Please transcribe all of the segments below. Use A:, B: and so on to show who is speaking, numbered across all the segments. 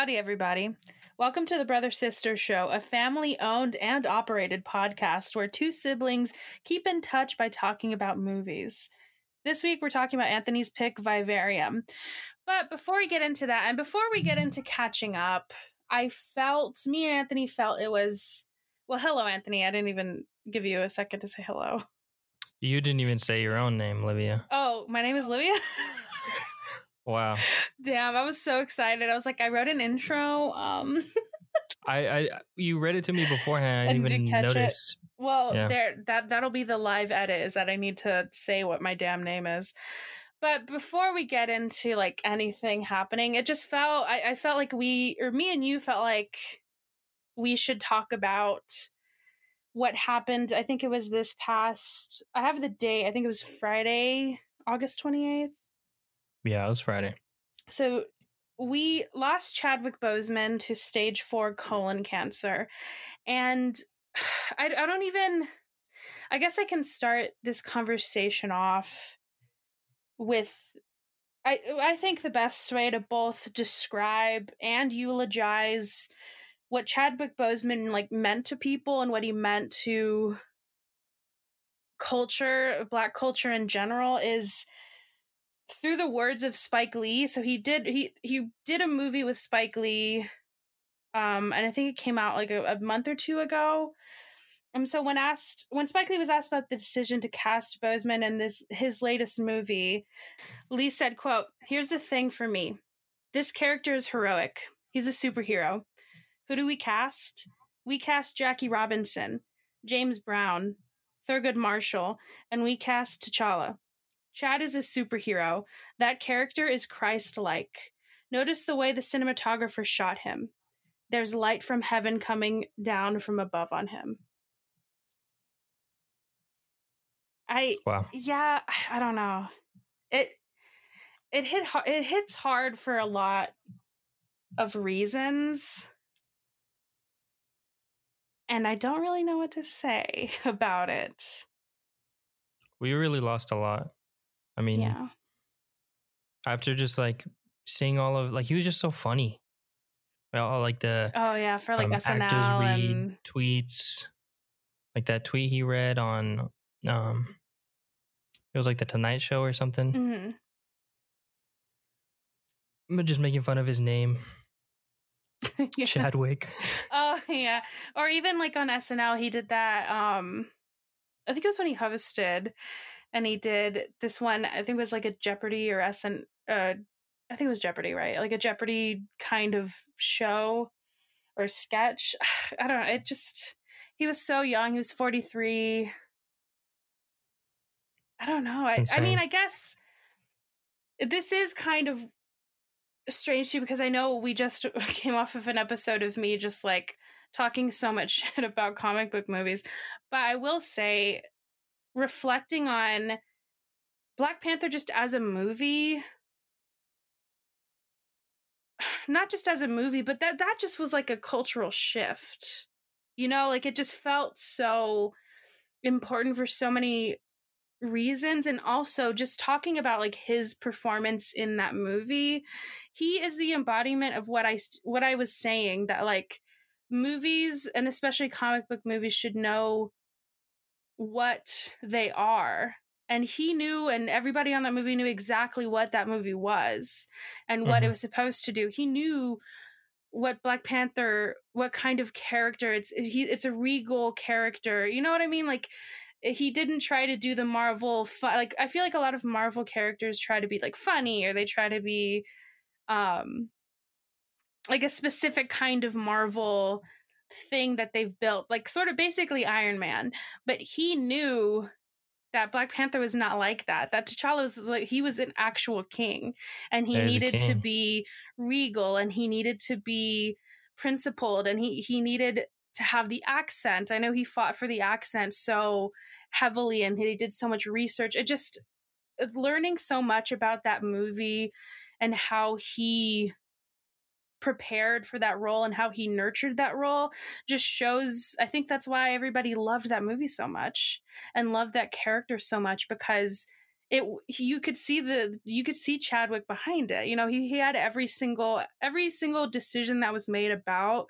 A: Howdy, everybody. Welcome to the Brother Sister Show, a family owned and operated podcast where two siblings keep in touch by talking about movies. This week, we're talking about Anthony's pick, Vivarium. But before we get into that, and before we get into catching up, I felt, me and Anthony felt it was, well, hello, Anthony. I didn't even give you a second to say hello.
B: You didn't even say your own name, Livia.
A: Oh, my name is Livia?
B: Wow.
A: Damn, I was so excited. I was like, I wrote an intro. Um,
B: I, I you read it to me beforehand. I didn't
A: And
B: even
A: catch it.
B: notice.
A: Well,
B: Yeah.
A: there that that'll be the live edit is that I need to say what my damn name is. But before we get into like anything happening, it just felt I, I felt like we or me and you felt like we should talk about what happened. I think it was this past I have the date, I think it was Friday, August twenty eighth.
B: Yeah, it was Friday.
A: So we lost Chadwick Boseman to stage four colon cancer. And I, I don't even, I guess I can start this conversation off with. I, I think the best way to both describe and eulogize what Chadwick Boseman like meant to people and what he meant to culture, black culture in general is through the words of Spike Lee. So he did he he did a movie with Spike Lee, um, and I think it came out like a, a month or two ago. Um, so when asked when Spike Lee was asked about the decision to cast Boseman in this his latest movie, Lee said, "quote Here's the thing for me, this character is heroic. He's a superhero. Who do we cast? We cast Jackie Robinson, James Brown, Thurgood Marshall, and we cast T'Challa." Chad is a superhero. That character is Christ like. Notice the way the cinematographer shot him. There's light from heaven coming down from above on him. I
B: Wow.
A: yeah, I don't know. It it hit it hits hard for a lot of reasons. And I don't really know what to say about it.
B: We really lost a lot. I mean,
A: Yeah.
B: after just like seeing all of like he was just so funny. Well, like the
A: Oh yeah, for like
B: um,
A: SNL
B: actors read
A: and
B: tweets, like that tweet he read on um, it was like the Tonight Show or something.
A: Mm-hmm.
B: But Just making fun of his name,
A: Yeah.
B: Chadwick.
A: Oh yeah. Or even like on SNL he did that um I think it was when he hosted and he did this one I think it was like a Jeopardy or SN uh I think it was Jeopardy, right? Like a Jeopardy kind of show or sketch. I don't know. It just he was so young. He was 43. I don't know. I, I mean. I guess this is kind of strange too because I know we just came off of an episode of me just like talking so much shit about comic book movies. But I will say, reflecting on Black Panther just as a movie, not just as a movie, but that that just was like a cultural shift. You know, like it just felt so important for so many reasons and also just talking about like his performance in that movie he is the embodiment of what i what i was saying that like movies and especially comic book movies should know what they are and he knew and everybody on that movie knew exactly what that movie was and what it
B: Mhm.
A: was supposed to do he knew what black panther what kind of character it's he it's a regal character you know what i mean like he didn't try to do the marvel fu- like i feel like a lot of marvel characters try to be like funny or they try to be um like a specific kind of marvel thing that they've built like sort of basically iron man but he knew that black panther was not like that that t'challa was like he was an actual king and he
B: There's
A: needed to be regal and he needed to be principled and he he needed to have the accent. I know he fought for the accent so heavily and he did so much research. It just uh, learning so much about that movie and how he prepared for that role and how he nurtured that role just shows I think that's why everybody loved that movie so much and loved that character so much because it you could see the you could see Chadwick behind it. You know, he he had every single every single decision that was made about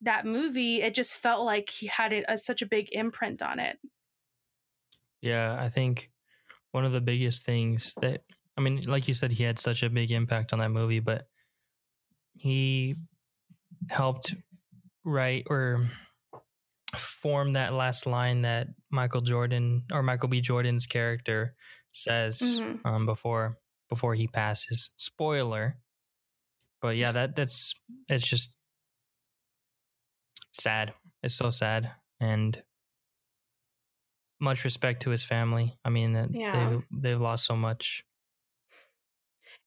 A: that movie. It just felt like he had it, a, such a big imprint on it.
B: Yeah, I think one of the biggest things that I mean, like you said, he had such a big impact on that movie, but he helped write or form that last line that Michael Jordan or Michael B. Jordan's character says mm-hmm. um, before before he passes. Spoiler, but yeah, that that's it's just sad. It's so sad, and much respect to his family. I mean, uh, yeah. they've they've lost so much,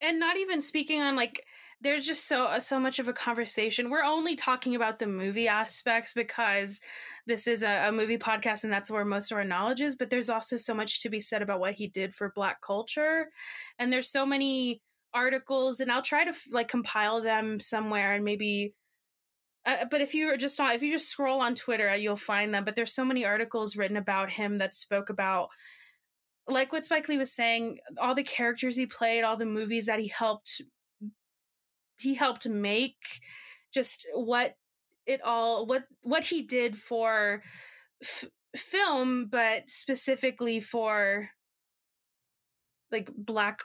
A: and not even speaking on like there's just so uh, so much of a conversation. We're only talking about the movie aspects because this is a, a, movie podcast and that's where most of our knowledge is. But there's also so much to be said about what he did for Black culture, and there's so many articles, and I'll try to like compile them somewhere and maybe. Uh, but if you just on, if you just scroll on Twitter, you'll find them. But there's so many articles written about him that spoke about like what Spike Lee was saying, all the characters he played, all the movies that he helped he helped make just what it all what what he did for f- film but specifically for like black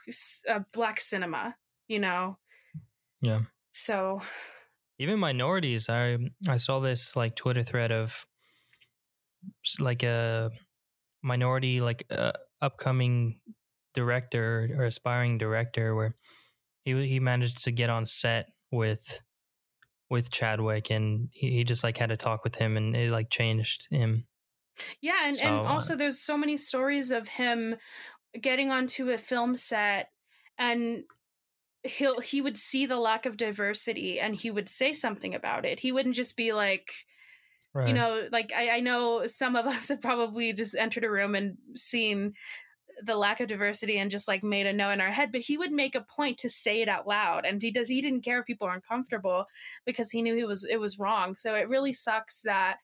A: uh, black cinema you know?
B: Yeah.
A: So
B: even minorities i i saw this like twitter thread of like a minority like uh, upcoming director or aspiring director where he he managed to get on set with with Chadwick, and he, he just like had to talk with him, and it like changed him.
A: Yeah, and so, and uh, also uh, there's so many stories of him getting onto a film set and he'll he would see the lack of diversity and he would say something about it. He wouldn't just be like Right. you know like I, I know some of us have probably just entered a room and seen the lack of diversity and just like made a note in our head but he would make a point to say it out loud and he does he didn't care if people are uncomfortable because he knew he was it was wrong so it really sucks that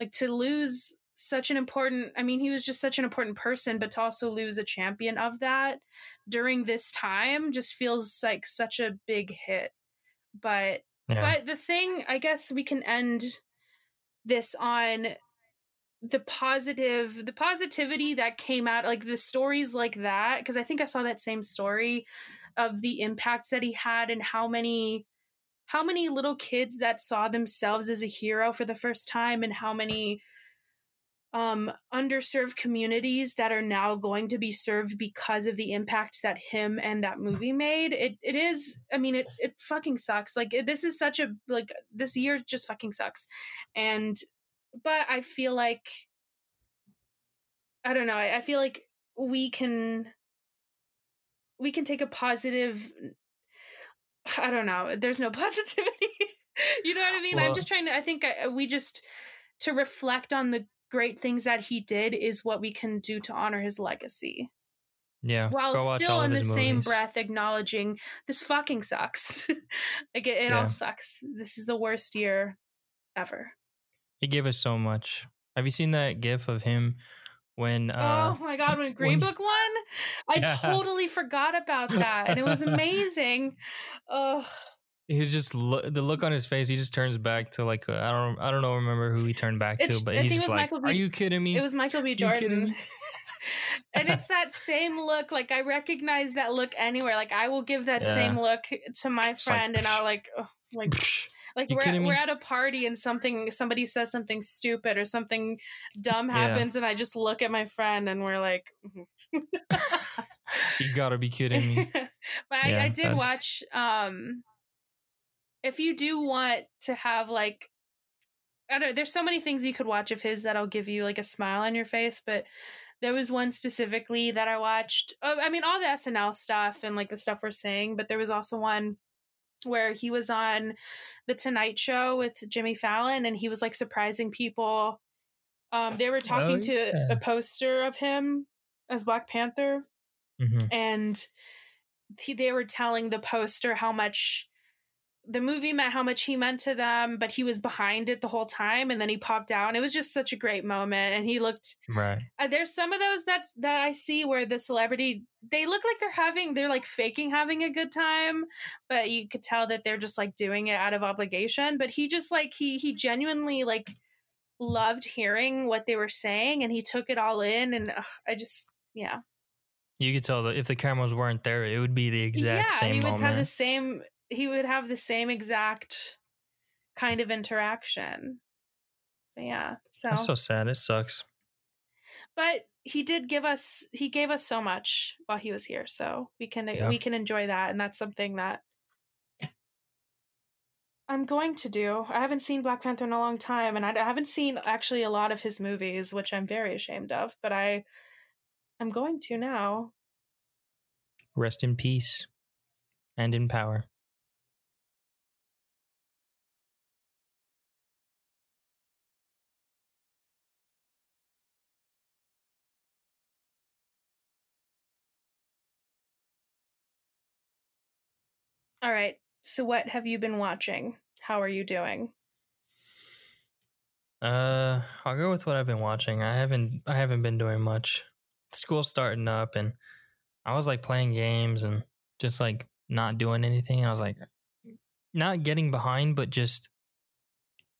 A: like to lose such an important i mean he was just such an important person but to also lose a champion of that during this time just feels like such a big hit but yeah. but the thing i guess we can end this on the positive the positivity that came out like the stories like that because i think i saw that same story of the impacts that he had and how many how many little kids that saw themselves as a hero for the first time and how many um underserved communities that are now going to be served because of the impact that him and that movie made. It it is i mean it it fucking sucks. Like this is such a like this year just fucking sucks. And but I feel like I don't know. I, I feel like we can we can take a positive I don't know. There's no positivity. you know what I mean? Well, I'm just trying to I think I, we just to reflect on the great things that he did is what we can do to honor his legacy.
B: Yeah.
A: While still in the same breath acknowledging this fucking sucks. like it, it yeah. all sucks. This is the worst year ever.
B: He gave us so much. Have you seen that gif of him when uh,
A: Oh my god, when Green when, Book won? I yeah. totally forgot about that. And it was amazing. Oh.
B: He's just lo- the look on his face. He just turns back to like uh, I don't I don't know remember who he turned back it's, to, but I he's just like, B- "Are you kidding me?"
A: It was Michael B. Jordan. and it's that same look. Like I recognize that look anywhere. Like I will give that yeah. same look to my friend, like, and I'll like, oh, like like we're we're at a party and something somebody says something stupid or something dumb happens yeah. and I just look at my friend and we're like
B: mm-hmm. You gotta be kidding me.
A: but yeah, I, I, did that's... watch um if you do want to have like I don't know there's so many things you could watch of his that'll give you like a smile on your face, but there was one specifically that I watched. Oh, I mean, all the SNL stuff and like the stuff we're saying, but there was also one where he was on the Tonight Show with Jimmy Fallon and he was like surprising people. Um, they were talking oh, yeah. to a poster of him as Black Panther, mm-hmm. and he, they were telling the poster how much the movie meant how much he meant to them, but he was behind it the whole time, and then he popped out, and it was just such a great moment. And he looked
B: right.
A: Uh, there's some of those that that I see where the celebrity they look like they're having they're like faking having a good time, but you could tell that they're just like doing it out of obligation. But he just like he he genuinely like loved hearing what they were saying, and he took it all in, and ugh, I just yeah.
B: You could tell that if the cameras weren't there, it would be the exact
A: yeah,
B: same
A: he would
B: moment.
A: have the same he would have the same exact kind of interaction. But yeah, so
B: That's so sad. It sucks.
A: but he did give us he gave us so much while he was here, so we can
B: Yeah.
A: we can enjoy that, and that's something that I'm going to do. I haven't seen Black Panther in a long time, and I, I haven't seen actually a lot of his movies, which I'm very ashamed of. But I, I'm going to now.
B: Rest in peace and in power.
A: All right. So, what have you been watching? How are you doing?
B: Uh, I'll go with what I've been watching. I haven't I haven't been doing much. School's starting up, and I was like playing games and just like not doing anything. I was like, not getting behind, but just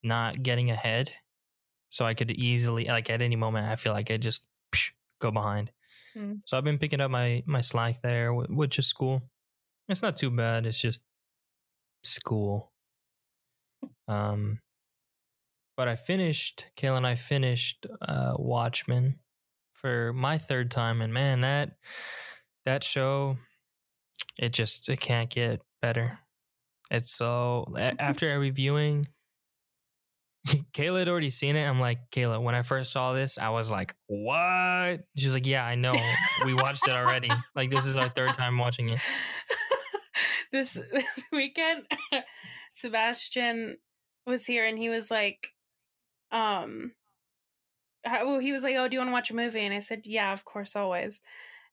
B: not getting ahead. So I could easily like at any moment, I feel like I just psh, go behind.
A: Hmm.
B: So I've been picking up my my slack there, which is school. It's not too bad. It's just school. Um, but I finished. Kayla and I finished uh, Watchmen for my third time, and man, that that show, it just it can't get better. It's so after every viewing. Kayla had already seen it. I'm like, Kayla, when I first saw this, I was like, what? She's like, yeah, I know. We watched it already. Like, this is our third time watching it.
A: this this weekend, Sebastian was here, and he was like, um, how- well, he was like, "Oh, do you want to watch a movie?" And I said, "Yeah, of course, always."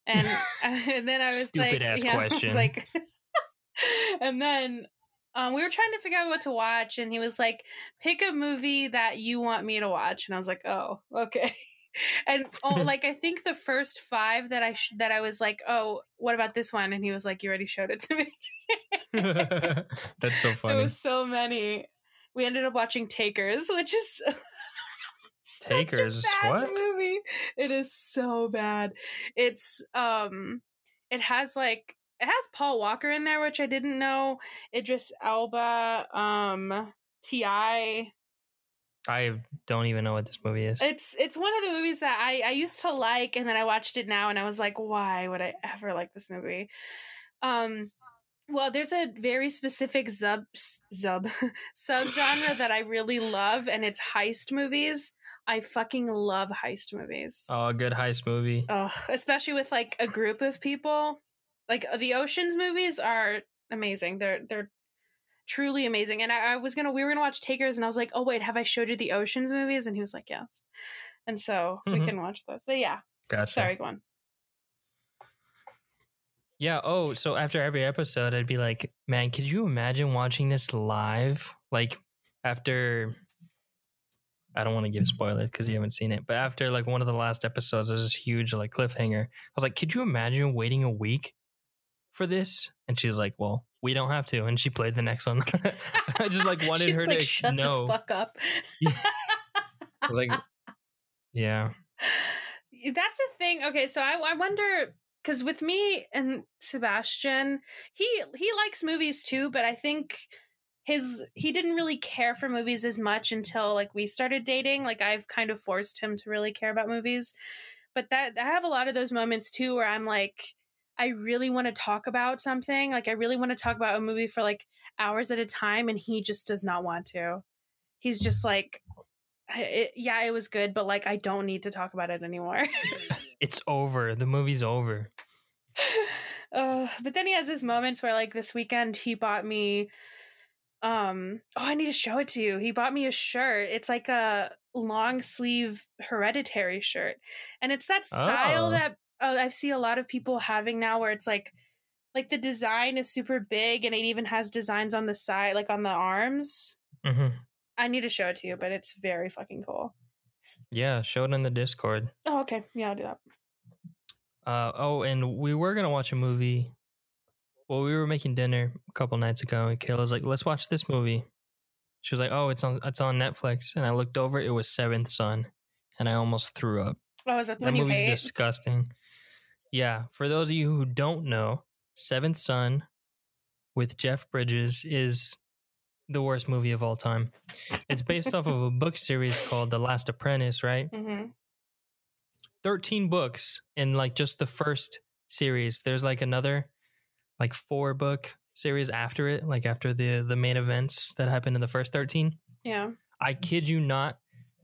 A: And and then I was
B: Stupid
A: like,
B: ass
A: yeah,
B: question.
A: like, and then um, we were trying to figure out what to watch, and he was like, "Pick a movie that you want me to watch," and I was like, "Oh, okay." And oh, like I think the first five that I sh- that I was like, "Oh, what about this one?" And he was like, "You already showed it to me."
B: That's so funny.
A: There was so many. We ended up watching Takers, which is
B: Takers, what?
A: movie. It is so bad. It's um, it has like it has Paul Walker in there, which I didn't know. Idris Elba, um, Ti.
B: I don't even know what this movie is.
A: It's it's one of the movies that I I used to like, and then I watched it now, and I was like, why would I ever like this movie? Um, well, there's a very specific sub sub subgenre that I really love, and it's heist movies. I fucking love heist movies.
B: oh, a good heist movie.
A: Ugh, especially with like a group of people. Like the Ocean's movies are amazing. They're they're truly amazing. And I, I was gonna we were gonna watch Takers, and I was like, oh wait, have I showed you the Ocean's movies? And he was like, yes. And so we
B: Mhm.
A: can watch those. But yeah,
B: Gotcha.
A: sorry, go on.
B: Yeah. Oh, so after every episode, I'd be like, man, could you imagine watching this live? Like after, I don't want to give spoilers because you haven't seen it, but after like one of the last episodes, there's this huge like cliffhanger. I was like, could you imagine waiting a week for this? And she's like, well, we don't have to. And she played the next one. I just like wanted
A: She's
B: her
A: like,
B: to
A: shut
B: know.
A: the fuck up.
B: I was like, yeah.
A: That's the thing. Okay, so I, I wonder because with me and Sebastian, he he likes movies too, but I think his he didn't really care for movies as much until like we started dating. Like I've kind of forced him to really care about movies. But that I have a lot of those moments too where I'm like I really want to talk about something. Like I really want to talk about a movie for like hours at a time and he just does not want to. He's just like it, yeah, it was good, but like I don't need to talk about it anymore.
B: It's over. The movie's over.
A: uh, but then he has his moments where like this weekend he bought me um oh I need to show it to you. He bought me a shirt. It's like a long sleeve hereditary shirt. And it's that style
B: Oh.
A: that uh, I see a lot of people having now where it's like like the design is super big and it even has designs on the side, like on the arms.
B: hmm
A: I need to show it to you, but it's very fucking cool.
B: Yeah, show it in the Discord.
A: Oh, okay. Yeah, I'll do that.
B: Uh, oh, and we were gonna watch a movie. Well, we were making dinner a couple nights ago, and Kayla's like, "Let's watch this movie." She was like, "Oh, it's on it's on Netflix," and I looked over. It was Seventh Son, and I almost threw up.
A: Oh, is that the
B: That movie's disgusting. Yeah, for those of you who don't know, Seventh Son with Jeff Bridges is the worst movie of all time. It's based off of a book series called The Last Apprentice, right?
A: hmm
B: 13 books in like just the first series. There's like another like four book series after it, like after the the main events that happened in the first 13.
A: Yeah.
B: I kid you not,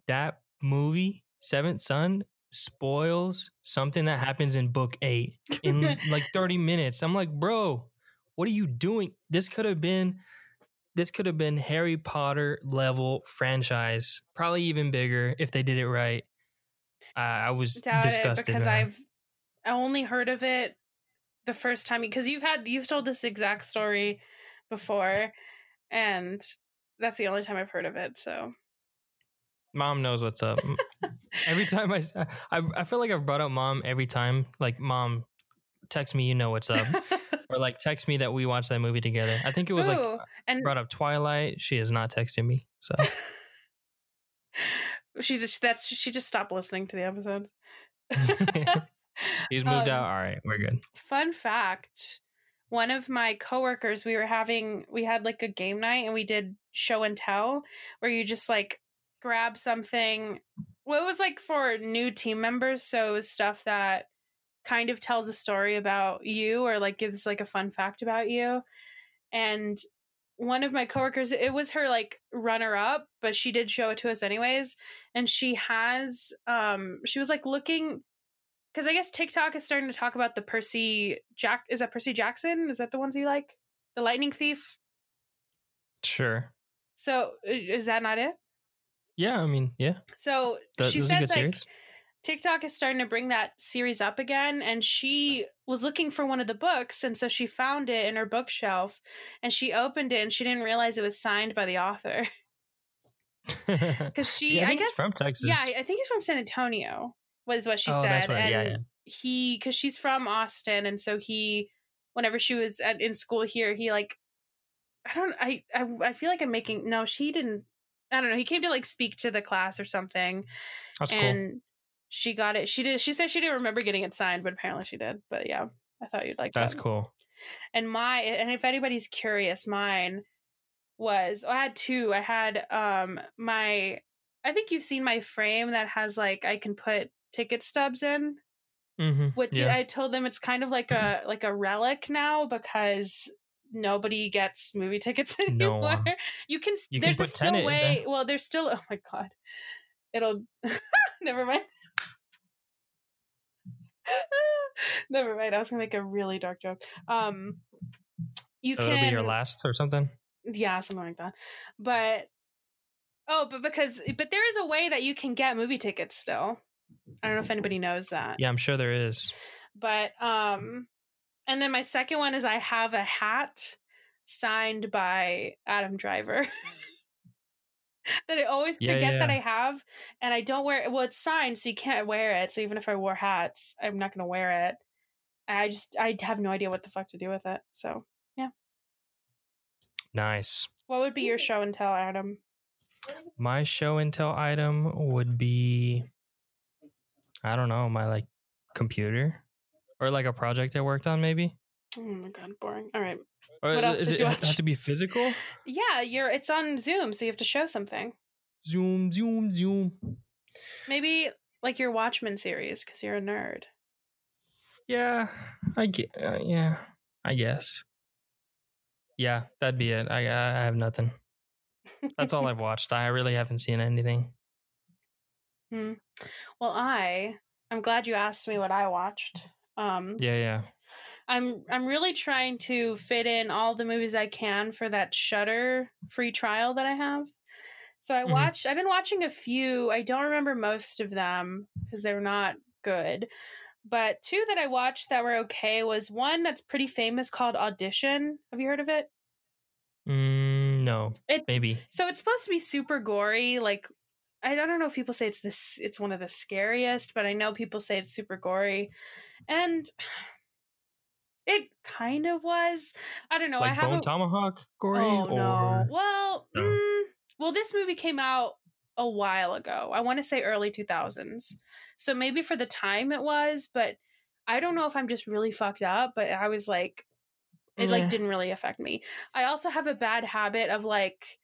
B: that movie, Seventh Son, spoils something that happens in book eight in like 30 minutes. I'm like, bro, what are you doing? This could have been this could have been Harry Potter level franchise, probably even bigger if they did it right. Uh, I was
A: Doubt
B: disgusted
A: because
B: man.
A: I've I only heard of it the first time because you've had you've told this exact story before, and that's the only time I've heard of it. So
B: Mom knows what's up. every time I, I, I feel like I've brought up mom every time. Like, mom, text me, you know what's up, or like text me that we watched that movie together. I think it was like
A: and
B: brought up Twilight. She has not texted me, so
A: she just that's she just stopped listening to the episodes.
B: he's moved
A: Um,
B: out. All right, we're good.
A: Fun fact one of my coworkers, we were having, we had like a game night and we did show and tell where you just like grab something. Well, it was like for new team members. So it was stuff that kind of tells a story about you or like gives like a fun fact about you. And one of my coworkers, it was her like runner up, but she did show it to us anyways. And she has, um, she was like looking because I guess TikTok is starting to talk about the Percy Jack. Is that Percy Jackson? Is that the ones you like? The Lightning Thief.
B: Sure.
A: So is that not it?
B: Yeah, I mean, yeah.
A: So
B: That,
A: she
B: that was a
A: said like
B: series.
A: TikTok is starting to bring that series up again, and she was looking for one of the books, and so she found it in her bookshelf, and she opened it, and she didn't realize it was signed by the author because she,
B: yeah, I,
A: I, guess,
B: from Texas.
A: yeah, I think he's from San Antonio. Was what she
B: Oh,
A: said,
B: right.
A: and
B: Yeah, yeah.
A: he because she's from Austin, and so he, whenever she was at in school here, he like, I don't, I, I, I feel like I'm making no, she didn't. I don't know. He came to like speak to the class or something,
B: That's cool.
A: and she got it. She did. She said she didn't remember getting it signed, but apparently she did. But yeah, I thought you'd like
B: That's
A: that.
B: cool.
A: And my and if anybody's curious, mine was I had two. I had um my I think you've seen my frame that has like I can put ticket stubs in.
B: Mm-hmm.
A: Which
B: yeah.
A: I told them it's kind of like a like a relic now because nobody gets movie tickets
B: No
A: anymore.
B: one.
A: You can
B: You
A: there's a
B: put
A: still way. Well, there's still oh my god. It'll never mind. never mind. I was gonna make a really dark joke. Um you
B: so
A: can
B: it'll be your last or something.
A: yeah something like that but oh but because but there is a way that you can get movie tickets still i don't know if anybody knows that
B: Yeah, I'm sure there is.
A: but um and then my second one is i have a hat signed by adam driver that i always
B: Yeah,
A: forget that i have and i don't wear it. well it's signed so you can't wear it so even if i wore hats i'm not going to wear it i just i have no idea what the fuck to do with it so yeah.
B: Nice.
A: what would be your show and tell adam
B: My show and tell item would be I don't know, my like computer or like a project I worked on maybe.
A: oh my god boring all right
B: Or
A: What else
B: is
A: did
B: it
A: you
B: have to be physical?
A: Yeah, you're it's on Zoom, so you have to show something.
B: Zoom, zoom, zoom.
A: Maybe like your Watchmen series because you're a nerd.
B: Yeah, I get. Uh, yeah, I guess. Yeah, that'd be it. I I have nothing. That's all I've watched. I really haven't seen anything.
A: Hmm. Well, I I'm glad you asked me what I watched. Um,
B: Yeah, yeah.
A: I'm I'm really trying to fit in all the movies I can for that Shudder free trial that I have. So I
B: Mhm.
A: watched. I've been watching a few. I don't remember most of them because they're not good. But two that I watched that were okay was one that's pretty famous called Audition. Have you heard of it?
B: Mm, no,
A: It-
B: maybe.
A: So it's supposed to be super gory. Like I don't know if people say it's this it's one of the scariest, but I know people say it's super gory. And it kind of was. I don't know. I
B: like
A: have
B: Bone
A: a
B: Tomahawk gory
A: Oh
B: or
A: no. Well,
B: No.
A: mm, well, this movie came out a while ago. I want to say early two thousands. So maybe for the time it was, but I don't know if I'm just really fucked up. But I was like, it like didn't really affect me. I also have a bad habit of like,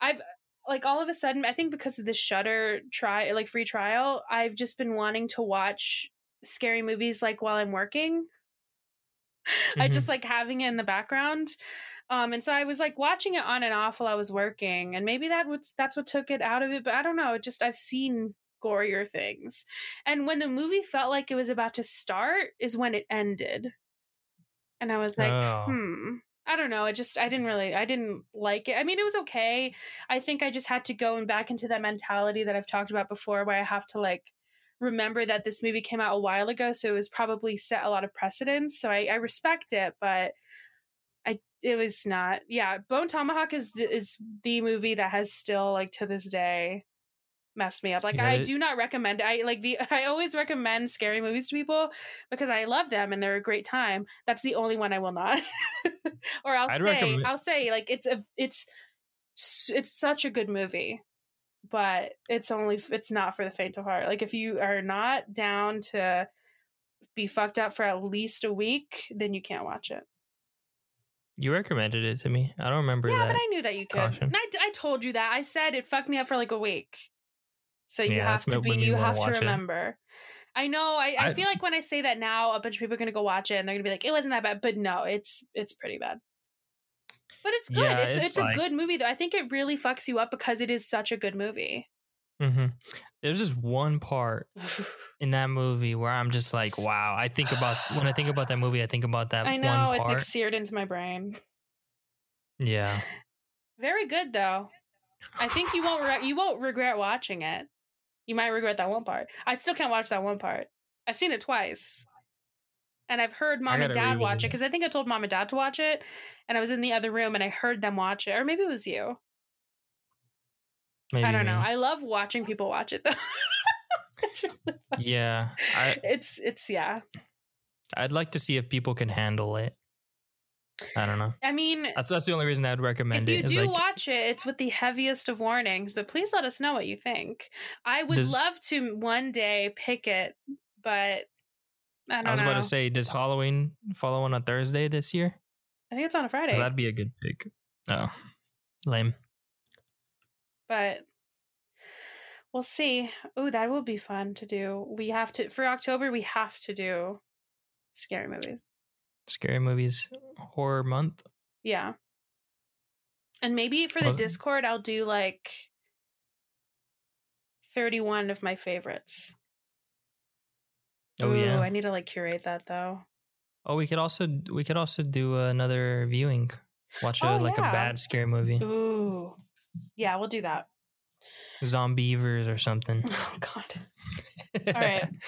A: I've like all of a sudden I think because of this Shudder try like free trial, I've just been wanting to watch scary movies like while I'm working. I
B: Mhm.
A: just like having it in the background. Um, and so I was like watching it on and off while I was working, and maybe that was that's what took it out of it. But I don't know. It just I've seen gorier things, and when the movie felt like it was about to start is when it ended, and I was like,
B: Oh.
A: hmm. I don't know. I just I didn't really I didn't like it. I mean, it was okay. I think I just had to go and back into that mentality that I've talked about before, where I have to like remember that this movie came out a while ago, so it was probably set a lot of precedents. So I, I respect it, but I it was not. Yeah, Bone Tomahawk is the, is the movie that has still like to this day messed me up. Like
B: Yeah,
A: I
B: it-
A: do not recommend. I like the. I always recommend scary movies to people because I love them and they're a great time. That's the only one I will not. or I'll
B: I'd
A: say
B: recommend-
A: I'll say like it's a it's it's such a good movie but it's only it's not for the faint of heart. Like if you are not down to be fucked up for at least a week, then you can't watch it.
B: You recommended it to me. I don't remember
A: yeah, but I knew that you could.
B: caution.
A: And I, I told you that. I said it fucked me up for like a week. So you
B: Yeah,
A: have to be.
B: you
A: have to
B: watch it.
A: remember. I know. I, I
B: I-
A: feel like when I say that now, a bunch of people are gonna go watch it and they're gonna be like, "It wasn't that bad," but no, it's it's pretty bad. But it's good.
B: Yeah,
A: it's it's,
B: it's
A: a good movie though. I think it really fucks you up because it is such a good movie.
B: hmm There's just one part in that movie where I'm just like, wow. I think about when I think about that movie, I think about that
A: I know
B: one
A: it's like seared into my brain.
B: yeah.
A: Very good though. I think you won't re- you won't regret watching it. You might regret that one part. I still can't watch that one part. I've seen it twice. And I've heard mom and dad watch it because I think I told mom and dad to watch it, and I was in the other room and I heard them watch it, or maybe it was you.
B: Maybe
A: I don't know. I love watching people watch it though. it's really
B: yeah. I
A: It's it's yeah.
B: I'd like to see if people can handle it. I don't know.
A: I mean,
B: That's that's the only reason I'd recommend it.
A: if you do
B: like,
A: watch it, it's with the heaviest of warnings, but please let us know what you think. I would
B: Does-
A: love to one day pick it, but I
B: I was
A: know.
B: about to say, does Halloween follow on a Thursday this year?
A: I think it's on a Friday,
B: that'd be a good pick. Oh, lame.
A: but we'll see. Oh, that will be fun to do. We have to for October. We have to do scary movies.
B: Scary movies, horror month.
A: Yeah, and maybe for the Discord, I'll do like thirty-one of my favorites.
B: Oh
A: Ooh,
B: yeah.
A: I need to like curate that though.
B: Oh, we could also we could also do another viewing. Watch a,
A: Oh,
B: like
A: yeah.
B: a bad scary movie,
A: Ooh, yeah, we'll do that.
B: Zombeavers or something.
A: Oh God. All right.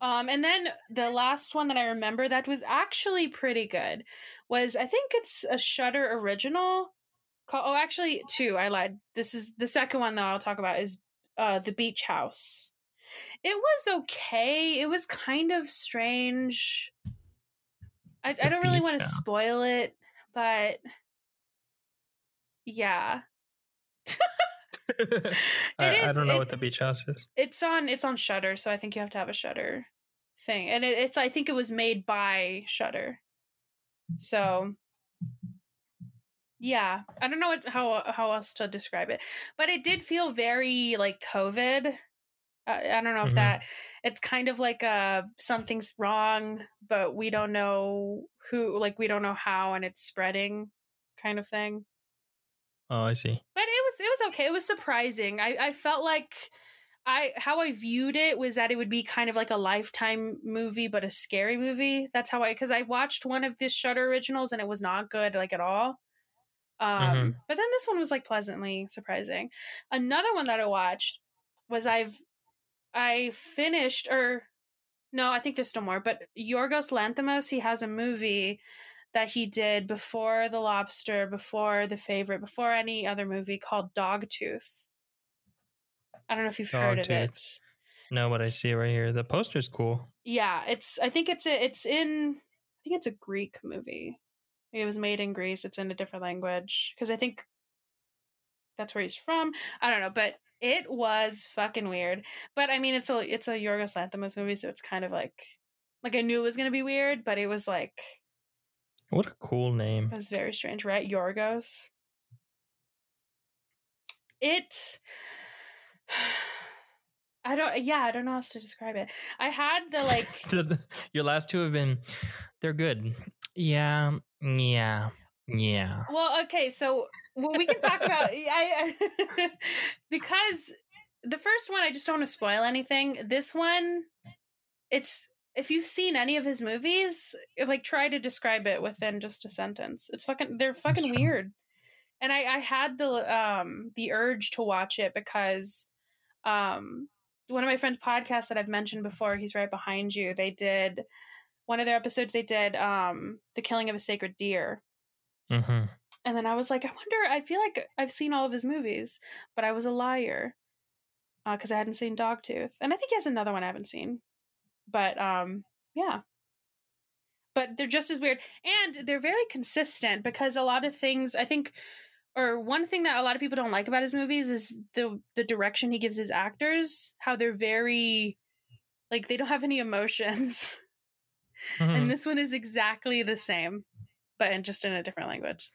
A: Um, and then the last one that I remember that was actually pretty good was I think it's a Shudder original. Called, oh, actually, two. I lied. This is the second one that I'll talk about is uh, the Beach House. It was okay. It was kind of strange. I, I don't really want to spoil it, but yeah,
B: I, I
A: is-
B: don't know
A: it-
B: what the beach house is.
A: it's on it's on Shudder, so I think you have to have a Shudder thing, and it, it's I think it was made by Shudder. So yeah, I don't know what, how how else to describe it, but it did feel very like COVID. Uh, I don't know if
B: Mhm.
A: that it's kind of like uh something's wrong, but we don't know who, like we don't know how, and it's spreading, kind of thing
B: Oh, I see.
A: but it was it was okay. It was surprising. I I felt like I how I viewed it was that it would be kind of like a lifetime movie, but a scary movie. That's how I because I watched one of the Shudder originals and it was not good like at all. Um,
B: Mhm.
A: but then this one was like pleasantly surprising. Another one that I watched was I've I finished or No, I think there's still more. But Yorgos Lanthimos, he has a movie that he did before The Lobster, before The Favorite, before any other movie called Dogtooth. I don't know if you've heard of it.
B: No, but I see it right here. The poster's cool.
A: Yeah, it's. I think it's a, it's in. I think it's a Greek movie. It was made in Greece. It's in a different language because I think that's where he's from. I don't know, but it was fucking weird. But I mean, it's a it's a Yorgos Lanthimos movie, so it's kind of like like I knew it was gonna be weird, but it was like
B: What a cool name.
A: it was very strange, right? Yorgos. It. I don't. Yeah, I don't know how else to describe it. I had the like.
B: Your last two have been, they're good. Yeah, yeah, yeah.
A: Well, okay, so well, we can talk about I, I because the first one I just don't want to spoil anything. This one, it's if you've seen any of his movies, like try to describe it within just a sentence. It's fucking they're fucking weird. And I I had the um the urge to watch it because um one of my friends' podcasts that I've mentioned before, he's right behind you. They did one of their episodes. They did um the killing of a sacred deer,
B: hmm
A: and then I was like, I wonder. I feel like I've seen all of his movies, but I was a liar because I hadn't seen Dogtooth, and I think he has another one I haven't seen. But um, yeah. But they're just as weird, and they're very consistent because a lot of things I think, or one thing that a lot of people don't like about his movies is the the direction he gives his actors. How they're very, like they don't have any emotions,
B: Mm-hmm.
A: and this one is exactly the same, but in just in a different language.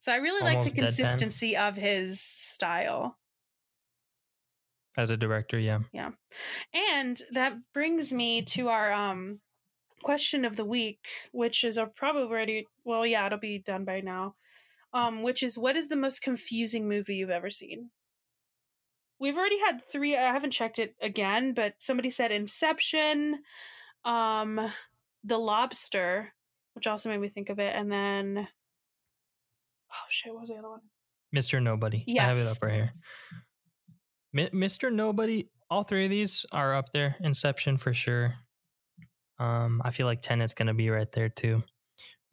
A: So I really like
B: Almost
A: the
B: deadpan.
A: consistency of his style.
B: As a director, yeah. yeah.
A: And that brings me to our um question of the week, which is a probably already well, yeah, it'll be done by now. Um, which is what is the most confusing movie you've ever seen? We've already had three. I haven't checked it again, but somebody said Inception, um, The Lobster, which also made me think of it, and then oh shit, what was the other one?
B: Mr. Nobody. Yes. I have it up right here. Mi- Mr. Nobody, all three of these are up there. Inception for sure. Um, I feel like Tenet's gonna be right there too.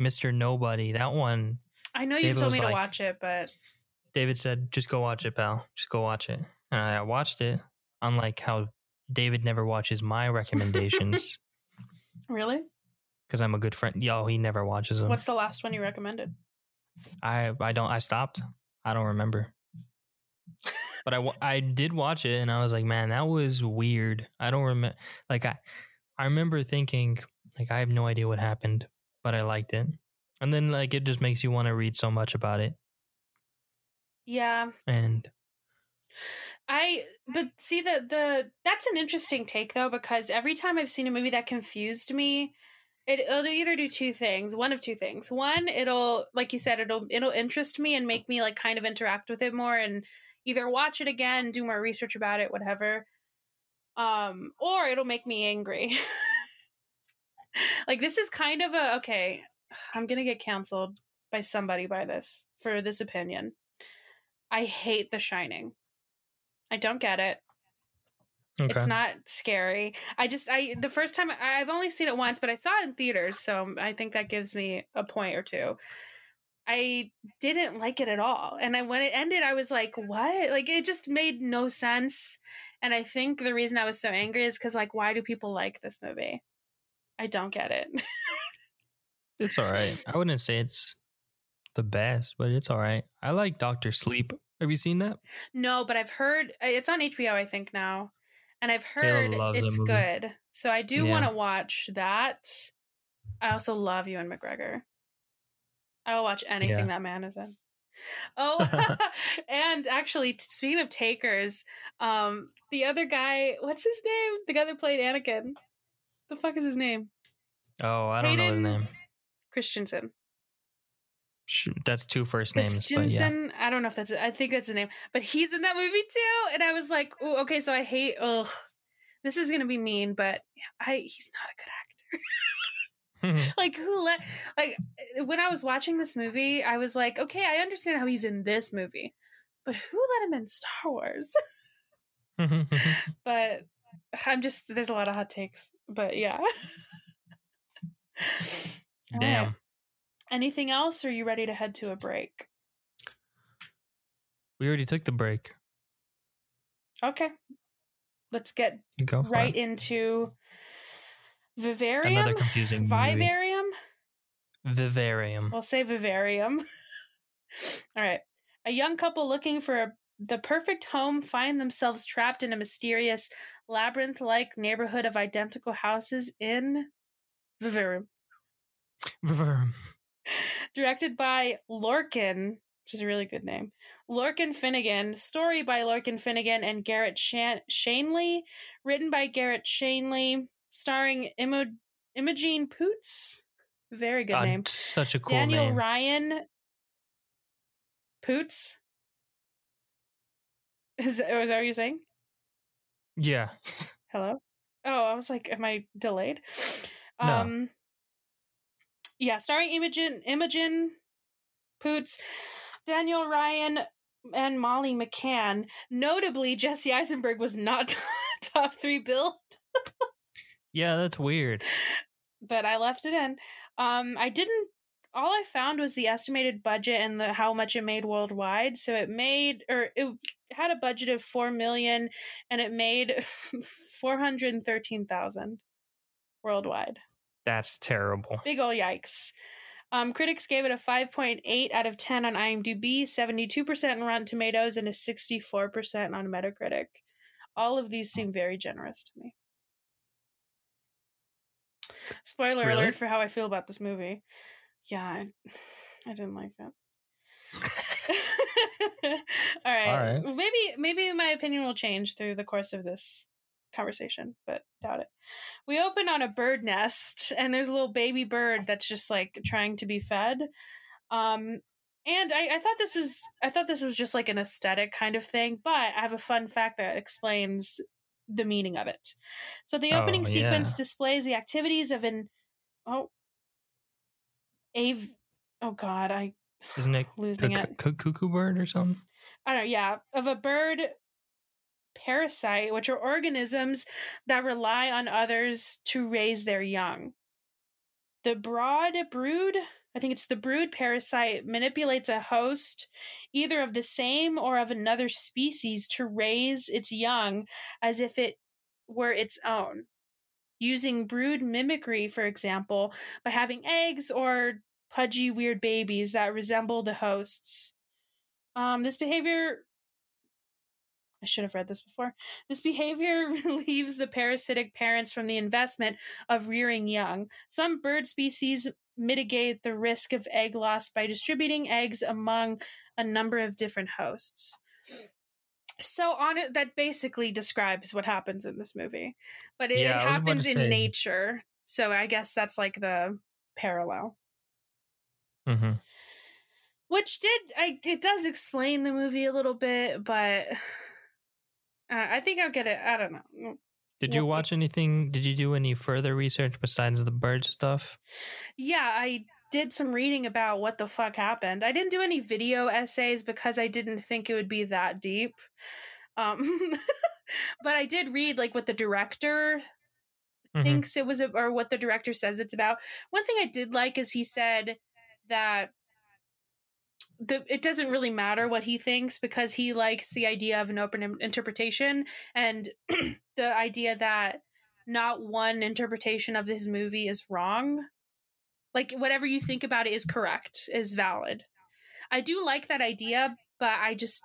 B: Mr. Nobody, that one,
A: I know
B: David
A: told me to
B: like-
A: watch it, but
B: David said, just go watch it, pal. Just go watch it. And I watched it, unlike how David never watches my recommendations
A: really,
B: because I'm a good friend. Yo, he never watches them.
A: what's the last one you recommended?
B: I I don't I stopped. I don't remember. but I I did watch it and I was like, man, that was weird. I don't remember like I I remember thinking like I have no idea what happened, but I liked it. And then like it just makes you want to read so much about it.
A: Yeah,
B: And
A: I but see the the that's an interesting take though because every time I've seen a movie that confused me, it, it'll either do two things, one of two things. One, it'll like you said, it'll it'll interest me and make me like kind of interact with it more and either watch it again, do more research about it, whatever. Um, or it'll make me angry. like this is kind of a okay. I'm gonna get canceled by somebody by this for this opinion. I hate The Shining. I don't get it.
B: Okay.
A: It's not scary. I just I the first time I've only seen it once, but I saw it in theaters, so I think that gives me a point or two. I didn't like it at all. And I when it ended I was like, "What?" Like it just made no sense. And I think the reason I was so angry is cuz like why do people like this movie? I don't get it.
B: It's all right. I wouldn't say it's the best, but it's all right. I like Doctor Sleep. Have you seen that?
A: no, but I've heard uh, it's on HBO I think now. And I've heard it's good. So I do
B: Yeah.
A: want to watch that. I also love Ewan McGregor. I will watch anything
B: Yeah.
A: that man is in. Oh, and actually, speaking of takers, um, the other guy, what's his name? The guy that played Anakin. The fuck is his name?
B: Oh, I don't know
A: Hayden
B: his name.
A: Christensen.
B: That's two first names, but yeah.
A: I don't know if that's. I think that's his name, but he's in that movie too. And I was like, Ooh, okay, so I hate. Oh, this is gonna be mean, but I he's not a good actor. like who let like when I was watching this movie, I was like, okay, I understand how he's in this movie, but who let him in Star Wars? but I'm just there's a lot of hot takes, but yeah.
B: Damn.
A: right. Anything else? Or are you ready to head to a break?
B: We already took the break.
A: Okay. Let's get right
B: it.
A: into Vivarium.
B: Another confusing movie.
A: Vivarium.
B: Vivarium.
A: We'll say Vivarium. All right. A young couple looking for a, the perfect home find themselves trapped in a mysterious labyrinth like neighborhood of identical houses in Vivarium.
B: Vivarium.
A: Directed by Lorcan, which is a really good name. Lorcan Finnegan. Story by Lorcan Finnegan and Garret Shan- Shanley. Written by Garret Shanley. Starring Imo- Imogen Poots. Very good
B: God,
A: name.
B: Such a cool name.
A: Daniel
B: name.
A: Ryan Poots. Is that, is that what you're saying?
B: Yeah.
A: Hello? Oh, I was like, am I delayed?
B: No.
A: Um Yeah, starring Imogen Imogen Poots, Daniel Ryan, and Molly McCann. Notably, Jesse Eisenberg was not top three billed,
B: Yeah, that's weird.
A: but I left it in. Um, I didn't. All I found was the estimated budget and the how much it made worldwide. So it made, or it had a budget of four million, and it made four hundred thirteen thousand worldwide.
B: That's terrible.
A: Big ol' yikes. Um, critics gave it a 5.8 out of 10 on IMDb, 72% on Rotten Tomatoes, and a 64% on Metacritic. All of these seem very generous to me. Spoiler
B: Really?
A: alert for how I feel about this movie. Yeah, I, I didn't like it. All right.
B: All right.
A: Maybe maybe my opinion will change through the course of this conversation, but doubt it. We open on a bird nest and there's a little baby bird that's just like trying to be fed. Um and I, I thought this was I thought this was just like an aesthetic kind of thing, but I have a fun fact that explains the meaning of it. So the opening
B: Oh,
A: sequence displays the activities of an oh a oh god, I
B: Isn't it
A: losing
B: cu-
A: it.
B: cu- cuckoo bird or something?
A: I don't know, yeah, of a bird parasite, which are organisms that rely on others to raise their young. The broad brood, I think it's the brood parasite, manipulates a host, either of the same or of another species, to raise its young as if it were its own. Using brood mimicry, for example, by having eggs or pudgy, weird babies that resemble the hosts. Um, this behavior I should have read this before. This behavior relieves the parasitic parents from the investment of rearing young. Some bird species mitigate the risk of egg loss by distributing eggs among a number of different hosts. So on it that basically describes what happens in this movie. But it,
B: Yeah,
A: it
B: I was about to
A: happens in
B: say.
A: nature. So I guess that's like the parallel.
B: Mm-hmm.
A: which did I it does explain the movie a little bit, but uh, I think I'll get it. I don't know.
B: Did you watch anything? Did you do any further research besides the bird stuff?
A: Yeah, I did some reading about what the fuck happened. I didn't do any video essays because I didn't think it would be that deep. Um, but I did read like what the director
B: Mhm.
A: thinks it was, or what the director says it's about. One thing I did like is he said that the it doesn't really matter what he thinks because he likes the idea of an open interpretation and the idea that not one interpretation of this movie is wrong. Like whatever you think about it is correct, is valid. I do like that idea, but I just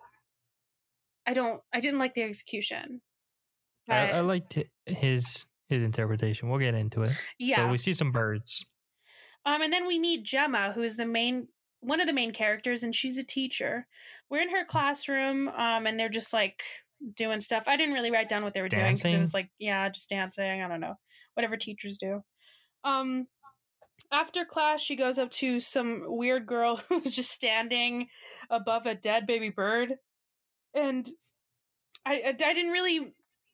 A: I don't I didn't like the execution.
B: I, I liked his his interpretation. We'll get into it.
A: yeah.
B: So we see some birds.
A: Um, and then we meet Gemma, who is the main one of the main characters, and she's a teacher. We're in her classroom, um, and they're just like doing stuff. I didn't really write down what they were doing because it was like, yeah, just dancing. I don't know, whatever teachers do. Um, after class, she goes up to some weird girl who's just standing above a dead baby bird, and I I, I didn't really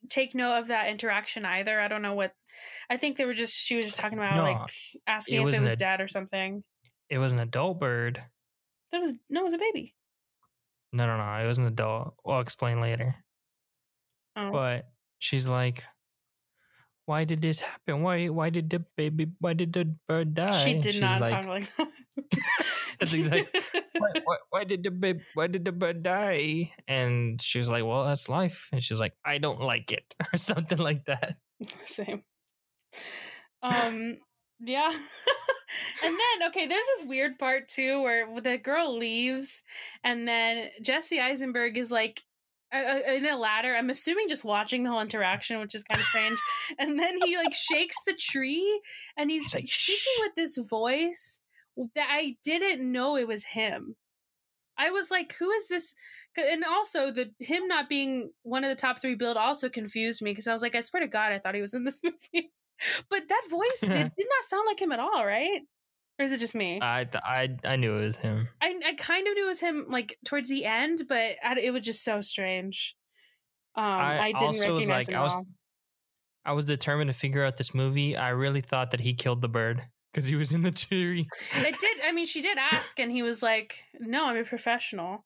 A: take note of that interaction either. I don't know what. I think they were just she was just talking about
B: No,
A: like asking
B: it
A: if
B: was
A: it was
B: ad-
A: dead or something.
B: It was an adult bird.
A: That was no, it was a baby.
B: No, no, no. It was an adult. I'll explain later.
A: Oh,
B: But she's like, why did this happen? Why why did the baby why did the bird die?
A: she did
B: she's
A: not
B: like,
A: talk like that.
B: That's exactly- why, why, why did the baby why did the bird die? And she was like, Well, that's life. And she's like, I don't like it, or something like that.
A: Same. Um. Yeah. and then okay, there's this weird part too where the girl leaves, and then Jesse Eisenberg is like. In a ladder, I'm assuming just watching the whole interaction, which is kind of strange. And then he like shakes the tree, and he's
B: He's like,
A: speaking with this voice that I didn't know it was him. I was like, who is this? And also, the him not being one of the top three build also confused me because I was like, "I swear to God, I thought he was in this movie." But that voice did, did not sound like him at all, right? Or is it just me?
B: I I I knew it was him.
A: I I kind of knew it was him like towards the end, but I, it was just so strange. Um,
B: I
A: I, didn't
B: also was like,
A: him
B: I was-
A: all.
B: I was determined to figure out this movie. I really thought that he killed the bird because he was in the tree.
A: It did. I mean, she did ask, and he was like, "No, I'm a professional."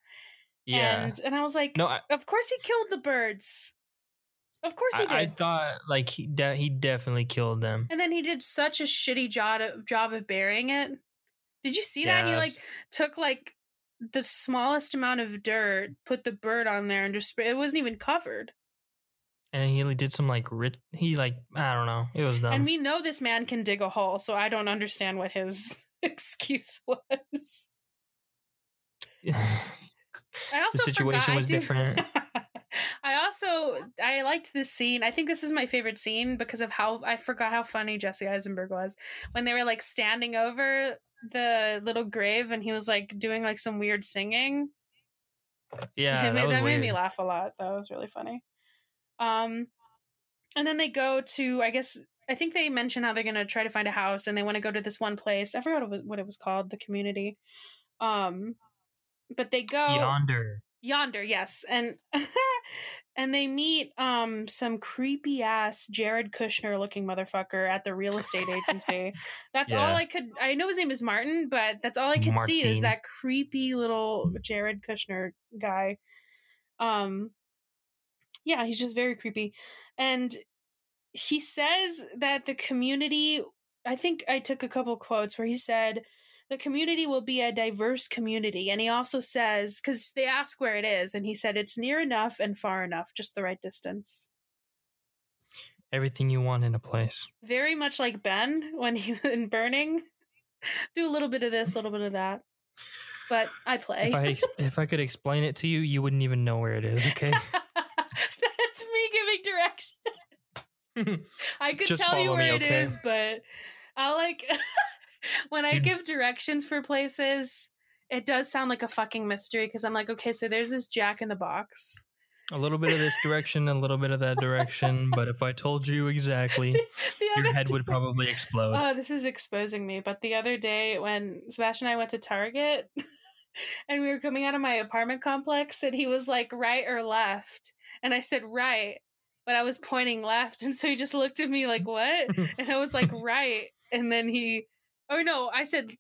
B: Yeah.
A: And and I was like,
B: no, I,
A: "Of course he killed the birds. Of course he did."
B: I thought like he de- he definitely killed them.
A: and then he did such a shitty job job of burying it. Did you see that? He like took like the smallest amount of dirt, put the bird on there, and just it wasn't even covered.
B: and he did some like rit- he like I don't know. It was dumb.
A: and we know this man can dig a hole, so I don't understand what his excuse was. I also
B: situation
A: forgot-
B: was
A: do-
B: different.
A: I also I liked this scene. I think this is my favorite scene because of how I forgot how funny Jesse Eisenberg was when they were like standing over the little grave and he was like doing like some weird singing.
B: yeah,
A: It
B: that,
A: made, that made me laugh a lot. That was really funny. Um, and then they go to I guess I think they mention how they're gonna try to find a house and they want to go to this one place. I forgot what it was, what it was called, the community. Um, but they go
B: Yonder.
A: Yonder yes and and they meet um some creepy ass jared kushner looking motherfucker at the real estate agency. That's all i could i know his name is martin but that's all i could see is that creepy little jared kushner guy. Um yeah he's just very creepy and he says that the community i think i took a couple quotes where he said the community will be a diverse community. And he also says, because they ask where it is, and he said it's near enough and far enough, just the right distance.
B: Everything you want in a place.
A: Very much like Ben when he in Burning. Do a little bit of this, a little bit of that. But I play.
B: If I if I could explain it to you, you wouldn't even know where it is. Okay.
A: That's me giving direction. I could
B: Just
A: tell you where
B: me,
A: it
B: okay?
A: is, but I like when I give directions for places, it does sound like a fucking mystery because I'm like, okay, so there's this Jack in the Box.
B: a little bit of this direction, a little bit of that direction. But if I told you exactly, your head would probably explode.
A: Oh, this is exposing me. But the other day when Sebastian and I went to Target and we were coming out of my apartment complex and he was like right or left. And I said right, but I was pointing left. And so he just looked at me like, what? And I was like, right. And then he, or no, I said,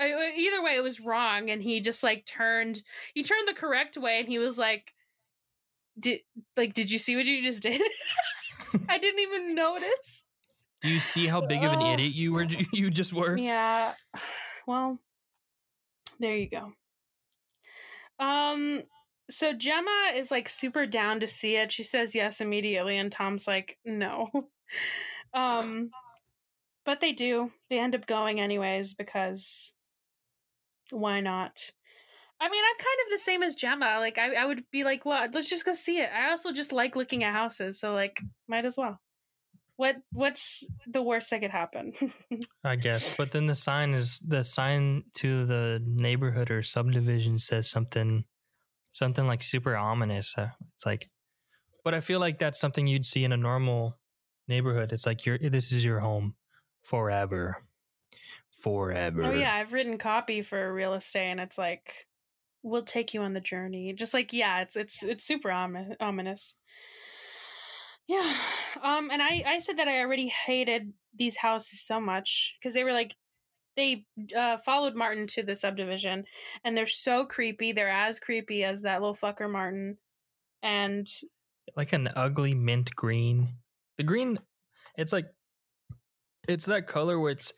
A: I, either way, it was wrong. And he just like turned, he turned the correct way and he was like, did, like, did you see what you just did? I didn't even notice.
B: Do you see how big of an
A: Oh.
B: idiot you were? You just were.
A: Yeah. Well, there you go. Um so Gemma is like super down to see it. She says yes immediately and Tom's like no. um but they do. They end up going anyways because why not? I mean, I'm kind of the same as Gemma. Like I, I would be like, well, let's just go see it. I also just like looking at houses, so like might as well. What what's the worst that could happen?
B: I guess. But then the sign is the sign to the neighborhood or subdivision says something, something like super ominous. Uh, It's like, but I feel like that's something you'd see in a normal neighborhood. It's like your this is your home forever, forever.
A: Oh yeah, I've written copy for real estate, and it's like, we'll take you on the journey. Just like yeah, it's it's it's super omi- ominous. Yeah, um, and I I said that I already hated these houses so much because they were like they uh followed Martin to the subdivision, and they're so creepy. They're as creepy as that little fucker Martin, and
B: like an ugly mint green. The green, it's like it's that color where it's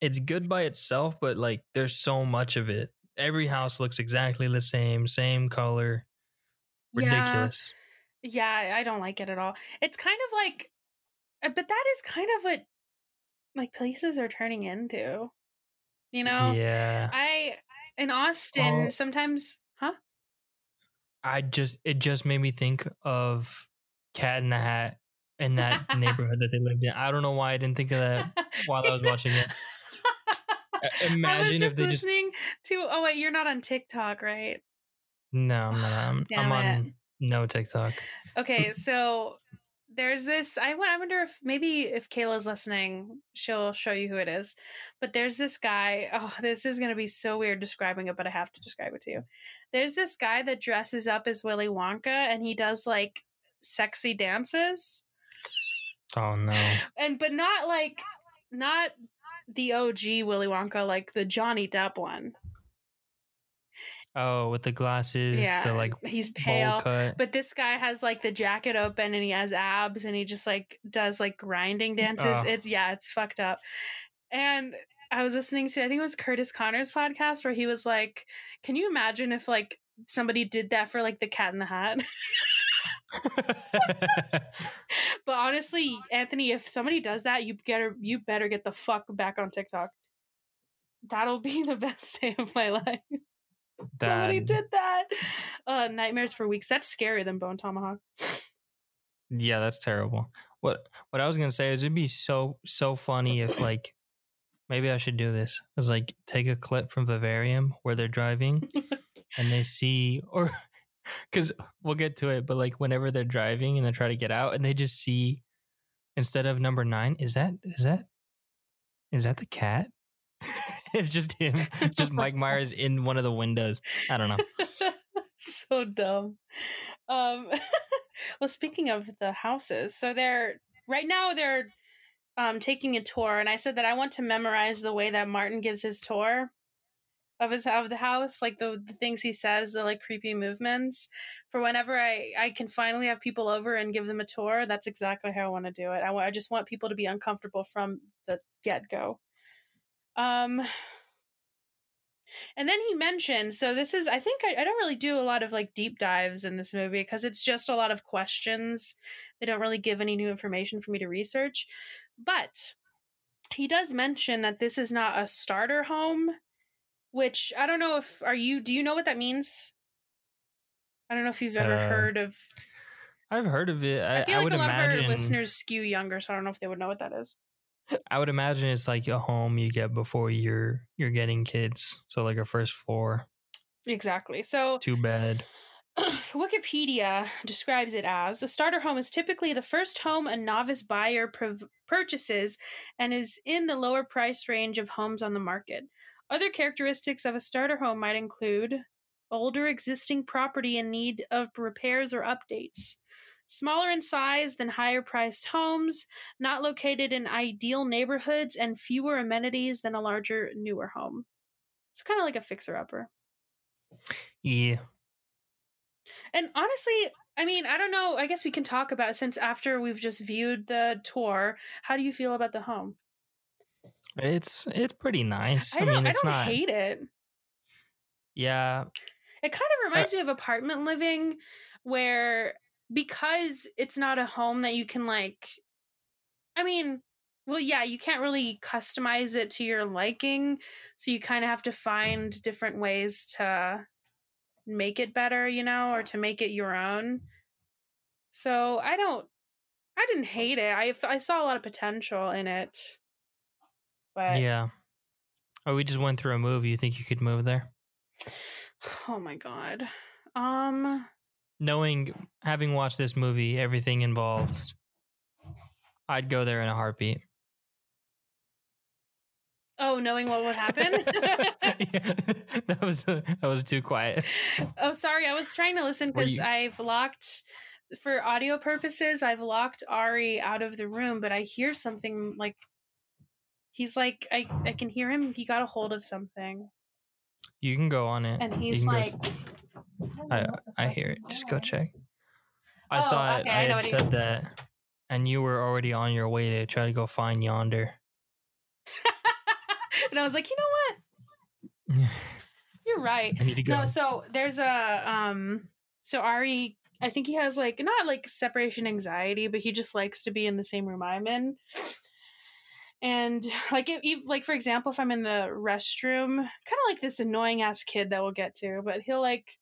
B: it's good by itself, but like there's so much of it. Every house looks exactly the same, same color. Ridiculous.
A: Yeah, I don't like it at all. It's kind of like, uh, but that is kind of what like places are turning into. You know,
B: Yeah.
A: I in Austin sometimes, huh?
B: I just it just made me think of Cat in the Hat in that neighborhood that they lived in. I don't know why I didn't think of that while I was watching it.
A: I was
B: Imagine if they just
A: listening to. Oh wait, you're not on TikTok, right?
B: no, I'm not. I'm,
A: Damn
B: I'm on no TikTok.
A: Okay, so there's this. I I wonder if maybe if Kayla's listening, she'll show you who it is. But there's this guy. Oh, this is gonna be so weird describing it, but I have to describe it to you. There's this guy that dresses up as Willy Wonka, and he does like sexy dances,
B: Oh no.
A: and but not like not the OG Willy Wonka, like the Johnny Depp one.
B: Oh, with the glasses,
A: yeah,
B: the like
A: he's pale. But this guy has like the jacket open and he has abs and he just like does like grinding dances.
B: Oh.
A: It's yeah, it's fucked up. And I was listening to I think it was Curtis Connor's podcast where he was like, "Can you imagine if like somebody did that for like the Cat in the Hat?" but honestly, Anthony, if somebody does that, you better you better get the fuck back on TikTok. That'll be the best day of my life. Somebody did that. Uh, nightmares for weeks. That's scarier than Bone Tomahawk.
B: yeah, that's terrible. What what I was gonna say is it'd be so so funny if like maybe I should do this. Is like take a clip from Vivarium where they're driving and they see or because we'll get to it, but like whenever they're driving and they try to get out and they just see instead of number nine, is that is that is that the cat? it's just him, just Mike Myers in one of the windows. I don't know.
A: so dumb. Um, well, speaking of the houses, so they're right now they're um, taking a tour, and I said that I want to memorize the way that Martin gives his tour of his of the house, like the the things he says, the like creepy movements. For whenever I I can finally have people over and give them a tour, that's exactly how I want to do it. I I just want people to be uncomfortable from the get go. Um, and then he mentioned, so this is, I think I, I don't really do a lot of like deep dives in this movie because it's just a lot of questions. They don't really give any new information for me to research. But he does mention that this is not a starter home, which I don't know if, are you, do you know what that means? I don't know if you've ever
B: Uh,
A: heard of.
B: I've heard of it. I,
A: I feel
B: I
A: like a lot
B: imagine
A: of our listeners skew younger, so I don't know if they would know what that is.
B: I would imagine it's like a home you get before you're you're getting kids. So like a first floor,
A: Exactly. So
B: too bad.
A: Wikipedia describes it as a starter home is typically the first home a novice buyer prov- purchases and is in the lower price range of homes on the market. Other characteristics of a starter home might include older existing property in need of repairs or updates, smaller in size than higher priced homes, not located in ideal neighborhoods, and fewer amenities than a larger, newer home. It's kind of like a fixer upper.
B: Yeah.
A: And honestly, I mean, I don't know. I guess we can talk about since after we've just viewed the tour. How do you feel about the home?
B: It's it's pretty nice.
A: I
B: I, mean,
A: I
B: it's
A: don't
B: not.
A: hate it.
B: Yeah,
A: It kind of uh reminds me of apartment living, where because it's not a home that you can like. I mean, well, yeah, you can't really customize it to your liking, so you kind of have to find mm-hmm. different ways to make it better, you know, or to make it your own. So I don't. I didn't hate it. I I saw a lot of potential in it. But
B: yeah. Oh, we just went through a move. You think you could move there?
A: oh my god. Um
B: Knowing, having watched this movie, everything involved, I'd go there in a heartbeat.
A: oh, knowing what would happen?
B: Yeah, that was that was too quiet.
A: oh, sorry. I was trying to listen because I've locked for audio purposes, I've locked Ari out of the room, but I hear something like he's like I I can hear him. He got a hold of something.
B: You can go on it.
A: And he's
B: can go-
A: like
B: I I hear it. Just go check. I
A: Oh,
B: thought
A: okay,
B: I had said that and you were already on your way to try to go find yonder.
A: and I was like, you know what? You're right.
B: I need to go.
A: No, so there's a um so Ari I think he has like not like separation anxiety, but he just likes to be in the same room I'm in. And like if, like for example, if I'm in the restroom, kind of like this annoying ass kid that we'll get to, but he'll like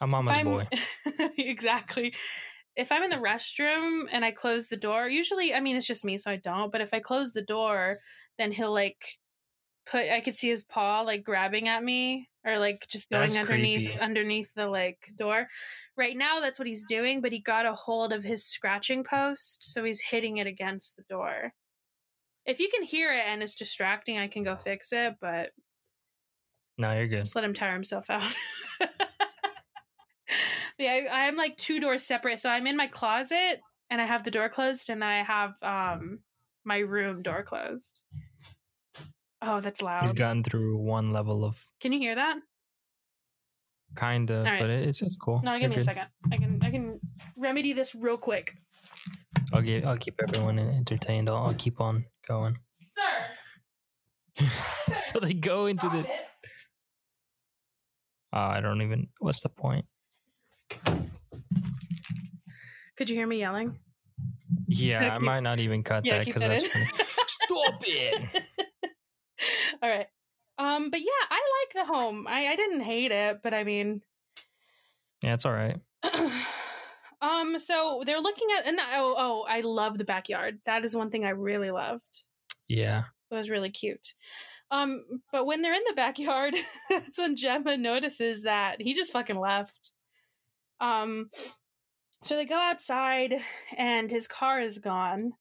B: a mama's boy.
A: exactly. If I'm in the restroom and I close the door, usually, I mean, it's just me, so I don't. But if I close the door, then he'll like put. I could see his paw like grabbing at me, or like just going underneath
B: creepy.
A: underneath the like door. Right now, that's what he's doing. But he got a hold of his scratching post, so he's hitting it against the door. If you can hear it and it's distracting, I can go fix it. But
B: No, you're good.
A: just let him tire himself out. yeah, I, I'm like two doors separate. So I'm in my closet and I have the door closed, and then I have um my room door closed. Oh, that's loud.
B: He's
A: loud.
B: gotten through one level of
A: Can you hear that?
B: kind of,
A: All right.
B: but it, it's it's cool.
A: No,
B: You're
A: give me a
B: good.
A: second. I can I can remedy this real quick,
B: I'll give, I'll keep everyone entertained. I'll, I'll keep on going.
A: sir.
B: so they go into the.
A: Stop it.
B: Uh, I don't even. What's the point?
A: Could you hear me yelling?
B: Yeah, I might not even cut
A: Yeah,
B: that because
A: that
B: that's
A: in.
B: funny. Stop it!
A: All right. Um, but yeah, I like the home. I I didn't hate it, but I mean,
B: Yeah, it's all right.
A: um, so they're looking at and oh oh, I love the backyard. That is one thing I really loved.
B: Yeah.
A: It was really cute. Um, but when they're in the backyard, that's when Gemma notices that he just fucking left. Um, so they go outside and his car is gone,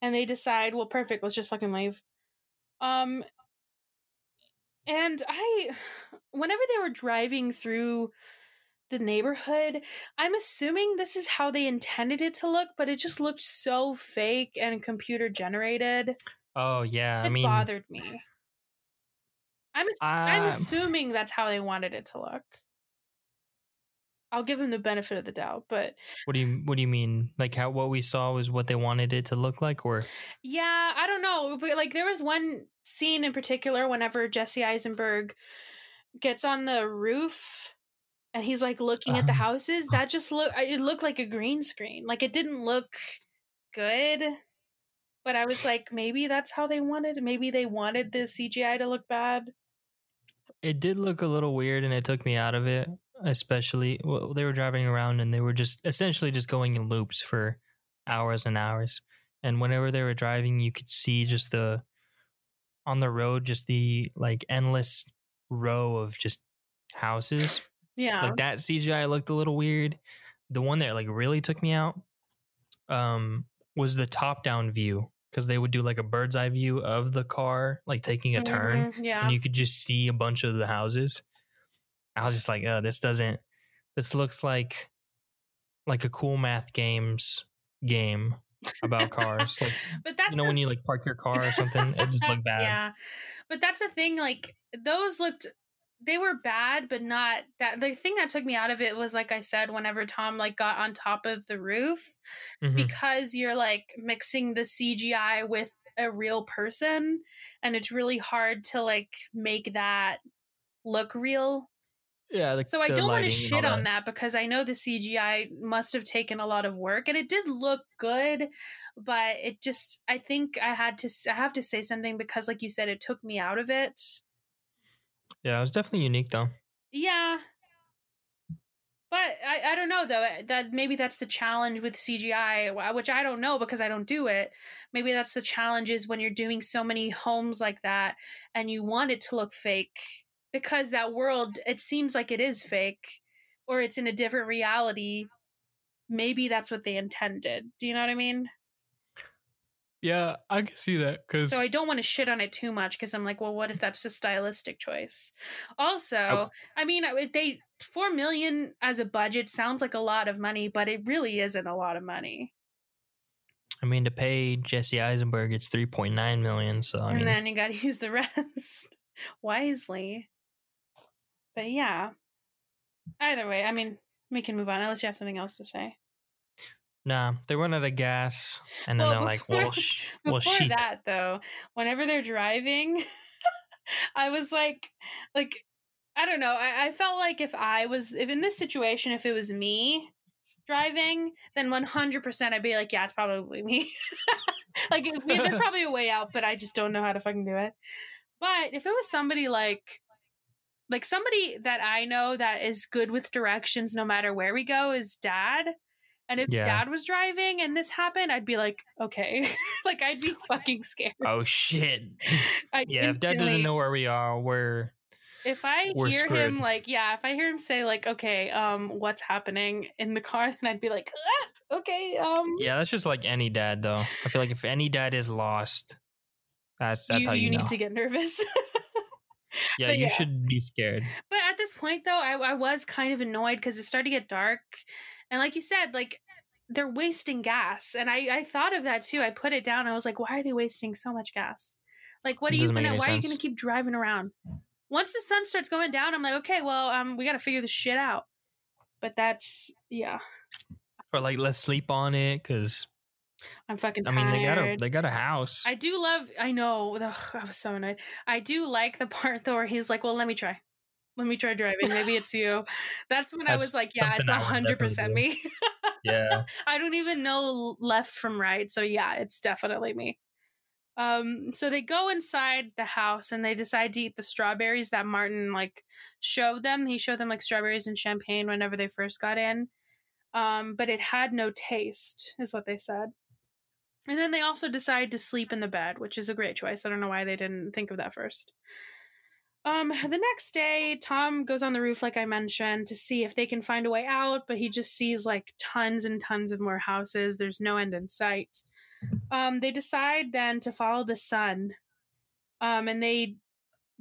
A: and they decide, well, perfect, let's just fucking leave. Um, and I, whenever they were driving through the neighborhood, I'm assuming this is how they intended it to look, but it just looked so fake and computer generated
B: Oh yeah. I
A: it
B: mean,
A: bothered me. I'm I'm ah,
B: I,
A: assuming that's how they wanted it to look. I'll give them the benefit of the doubt, but
B: what do you what do you mean? Like how what we saw was what they wanted it to look like, or
A: yeah, I don't know. But like there was one scene in particular whenever Jesse Eisenberg gets on the roof and he's like looking at the
B: Uh-huh.
A: houses. That just look it looked like a green screen. Like it didn't look good. But I was like, maybe that's how they wanted. Maybe they wanted the CGI to look bad.
B: it did look a little weird, and it took me out of it. Especially, well, they were driving around and they were just essentially just going in loops for hours and hours. And whenever they were driving, you could see just the on the road, just the like endless row of just houses.
A: Yeah.
B: like that CGI looked a little weird. The one that like really took me out um was the top down view because they would do like a bird's eye view of the car like taking a turn
A: Mhm, Yeah.
B: and you could just see a bunch of the houses. I was just like, oh, this doesn't this looks like like a cool math games game about cars. like
A: but that's
B: you know
A: the-
B: when you like park your car or something, it just looked bad.
A: yeah, but that's the thing. Like those looked, they were bad, but not that. The thing that took me out of it was, like I said, whenever Tom like got on top of the roof,
B: Mhm.
A: because you're like mixing the CGI with a real person, and it's really hard to like make that look real.
B: Yeah, like
A: So I don't want to shit on that because I know the CGI must have taken a lot of work and it did look good, but it just I think I had to I have to say something because like you said it took me out of it.
B: Yeah, it was definitely unique though.
A: Yeah. But I, I don't know though eh, that maybe that's the challenge with CGI which I don't know because I don't do it. Maybe that's the challenge is when you're doing so many homes like that and you want it to look fake because that world it seems like it is fake or it's in a different reality. Maybe that's what they intended. Do you know what I mean?
B: Yeah, I can see that because
A: So I don't want to shit on it too much because I'm like, well, what if that's a stylistic choice? Also, I mean, they four million as a budget sounds like a lot of money, but it really isn't a lot of money.
B: I mean to pay Jesse Eisenberg, it's three point nine million. So I
A: and
B: mean,
A: then you got to use the rest wisely. But yeah, either way, I mean, we can move on unless you have something else to say.
B: Nah, they run out of gas, and then
A: Well,
B: they're like, "Well, sh- well,
A: Before
B: shit."
A: that, though, whenever they're driving, I was like, like, I don't know. I, I felt like if I was, if in this situation, if it was me driving, then 100% I'd be like, yeah, it's probably me. like, there's probably a way out, but I just don't know how to fucking do it. But if it was somebody like, like somebody that I know that is good with directions no matter where we go is dad. And if
B: Yeah.
A: dad was driving and this happened, I'd be like, okay. like I'd be fucking scared.
B: Oh shit!
A: I'd
B: Yeah, if Dad doesn't know where we are, we're
A: if I
B: we're
A: hear him like, yeah, if I hear him say like, okay, um, what's happening in the car, then I'd be like, ah, okay, um,
B: yeah. That's just like any dad, though. I feel like if any dad is lost, that's that's
A: you,
B: how you,
A: you
B: know.
A: need to get nervous.
B: yeah,
A: but
B: you
A: yeah.
B: should be scared.
A: But at this point, though, I, I was kind of annoyed because it started to get dark, and like you said, like they're wasting gas, and I I thought of that too. I put it down. I was like, why are they wasting so much gas? Like, what are you gonna? Why are you gonna keep driving around? Once the sun starts going down, I'm like, okay, well, um, we got to figure this shit out. But that's yeah,
B: Or like, let's sleep on it, because
A: I'm fucking
B: I mean, they got a they got a house.
A: I do love. I know. Ugh, I was so annoyed. I do like the part though where he's like, "Well, let me try. Let me try driving. Maybe it's you." That's when I was like, "Yeah, it's
B: something I would
A: hundred percent me."
B: yeah,
A: I don't even know left from right, so yeah, it's definitely me. Um, so they go inside the house and they decide to eat the strawberries that Martin like showed them. He showed them like strawberries and champagne whenever they first got in. Um, but it had no taste, is what they said. And then they also decide to sleep in the bed, which is a great choice. I don't know why they didn't think of that first. Um, the next day, Tom goes on the roof, like I mentioned, to see if they can find a way out, but he just sees like tons and tons of more houses. There's no end in sight. Um, they decide then to follow the sun. Um, and they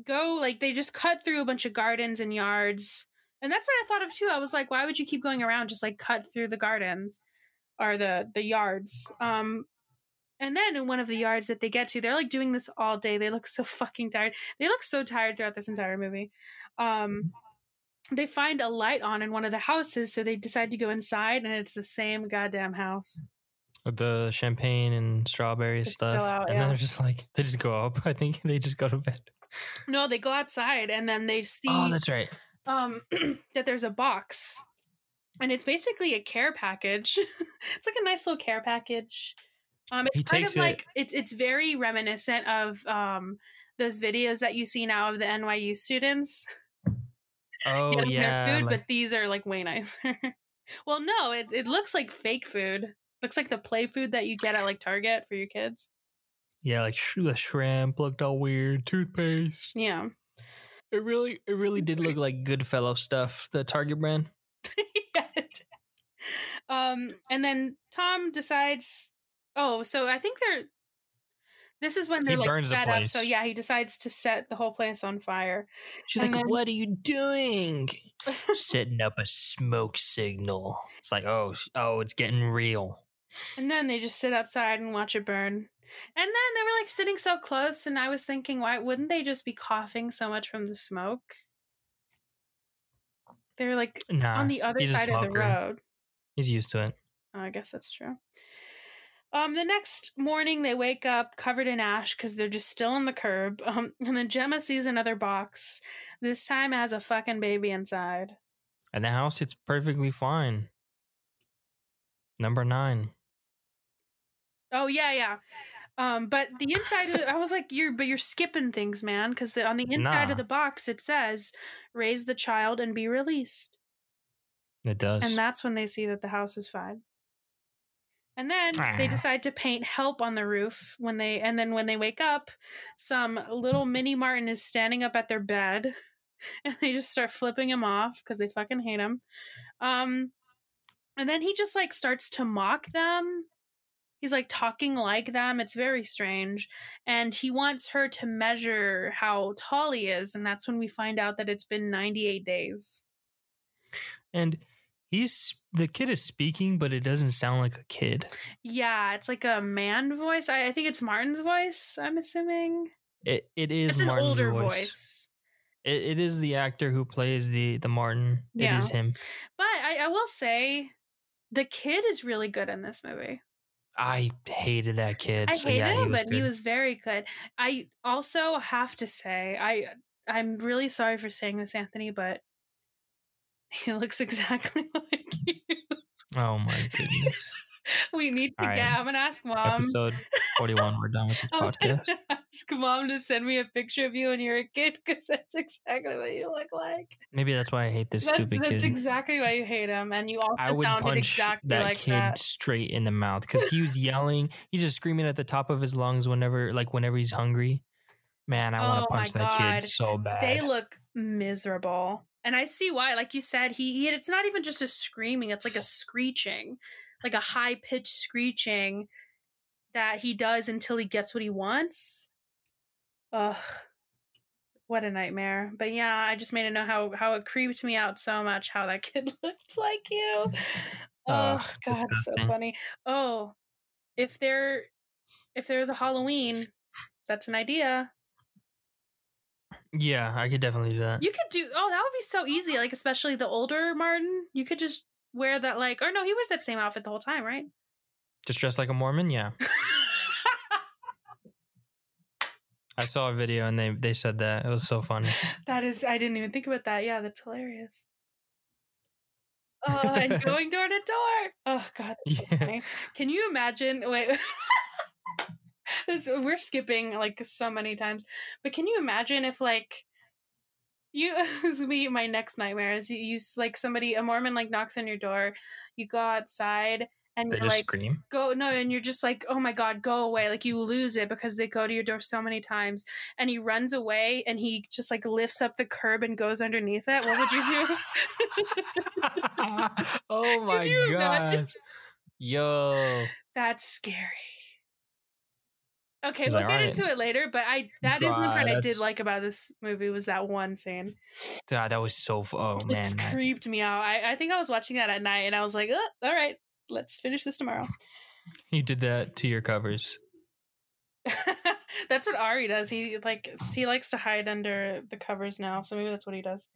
A: go like they just cut through a bunch of gardens and yards. And that's what I thought of too. I was like, why would you keep going around? Just like cut through the gardens or the the yards. Um, and then in one of the yards that they get to, they're like doing this all day. They look so fucking tired. They look so tired throughout this entire movie. Um, they find a light on in one of the houses, so they decide to go inside, and it's the same goddamn house.
B: with the champagne and strawberry stuff,
A: out,
B: and
A: yeah.
B: then they're just like they just go up. I think they just go to bed.
A: No, they go outside, and then they see
B: oh, that's right.
A: um that there's a box, and it's basically a care package. it's like a nice little care package. Um, it's
B: He
A: kind of
B: it-
A: like it's it's very reminiscent of um those videos that you see now of the NYU students.
B: Oh
A: getting
B: yeah,
A: their food,
B: like-
A: but these are like way nicer. well, no, it it looks like fake food. Looks like the play food that you get at like Target for your kids.
B: yeah, like sh- the shrimp looked all weird. Toothpaste.
A: Yeah.
B: It really, it really did look like Goodfellow stuff. The Target brand.
A: Yeah, um, and then Tom decides. Oh, so I think they're. This is when they're
B: He
A: like fed up. So yeah, he decides to set the whole place on fire.
B: She's
A: And
B: like,
A: then-
B: "What are you doing?" Setting up a smoke signal. It's like, oh, oh, it's getting real.
A: And then they just sit outside and watch it burn. And then they were like sitting so close, and I was thinking, why wouldn't they just be coughing so much from the smoke? They're like
B: Nah,
A: on the other side of the road.
B: he's used to it.
A: Oh, I guess that's true. Um, the next morning they wake up covered in ash because they're just still on the curb. Um, and then Gemma sees another box. This time it has a fucking baby inside.
B: And the house, it's perfectly fine. Number nine.
A: Oh yeah, yeah. Um, but the inside, of, I was like, "You're, but you're skipping things, man." Because on the inside
B: Nah.
A: of the box it says, "Raise the child and be released,"
B: It does.
A: and that's when they see that the house is fine. And then they
B: Ah.
A: decide to paint "Help" on the roof when they, and then when they wake up, some little mini Martin is standing up at their bed, and they just start flipping him off because they fucking hate him. Um, and then he just like starts to mock them. He's like talking like them. It's very strange. And he wants her to measure how tall he is. And that's when we find out that it's been 98 days.
B: and he's the kid is speaking, but it doesn't sound like a kid.
A: Yeah, it's like a man voice. I, I think it's Martin's voice, I'm assuming.
B: It it is
A: it's an
B: Martin's
A: older
B: voice.
A: voice.
B: It, it is the actor who plays the the Martin.
A: Yeah.
B: It is him.
A: But I, I will say the kid is really good in this movie.
B: I hated that kid.
A: I
B: so
A: hate
B: yeah,
A: him, but
B: good.
A: he was very good. I also have to say, I I'm really sorry for saying this, Anthony, but he looks exactly like you.
B: Oh my goodness.
A: We need to
B: All right.
A: get. I'm gonna ask mom.
B: Episode 41. We're done with this
A: I'm
B: podcast.
A: ask mom to send me a picture of you when you're a kid because that's exactly what you look like.
B: Maybe that's why I hate this
A: That's,
B: stupid
A: that's
B: kid.
A: That's exactly why you hate him, and you also
B: I would
A: sounded
B: punch
A: exactly
B: that
A: like
B: kid
A: that.
B: straight in the mouth because he was yelling. He's just screaming at the top of his lungs whenever, like, whenever he's hungry. Man, I want
A: Oh
B: to punch that kid so bad.
A: They look miserable. And I see why. Like you said, he, he it's not even just a screaming, it's like a screeching, like a high pitched screeching that he does until he gets what he wants. Ugh. What a nightmare. But yeah, I just made to know how how it creeped me out so much how that kid looked like you. Oh god, so funny. Oh, if there if there's a Halloween, that's an idea.
B: Yeah, I could definitely do that.
A: You could do oh, that would be so easy. Like especially the older Martin, you could just wear that like or no, he wears that same outfit the whole time, right?
B: Just dressed like a Mormon? Yeah. I saw a video and they, they said that. It was so funny.
A: that is I didn't even think about that. Yeah, that's hilarious. Oh, and going door to door. Oh god,
B: Yeah.
A: Can you imagine wait this, we're skipping like so many times. But can you imagine if like you this would be my next nightmare is you, you like somebody a Mormon like knocks on your door, you go outside and
B: They
A: you're
B: just
A: like
B: scream.
A: go no and you're just like oh my god go away like you lose it because they go to your door so many times and he runs away and he just like lifts up the curb and goes underneath it what would you do
B: oh my god. Yo.
A: that's scary okay we'll
B: like,
A: get
B: "Alright."
A: into it later but i that is one
B: God,
A: part i did like about this movie was that one scene
B: God, that was so fu- oh man.
A: it's
B: that-
A: creeped me out I, I think i was watching that at night and i was like "Uh, all right let's finish this tomorrow
B: You did that to your covers.
A: that's what Ari does. He like he likes to hide under the covers now, so maybe that's what he does.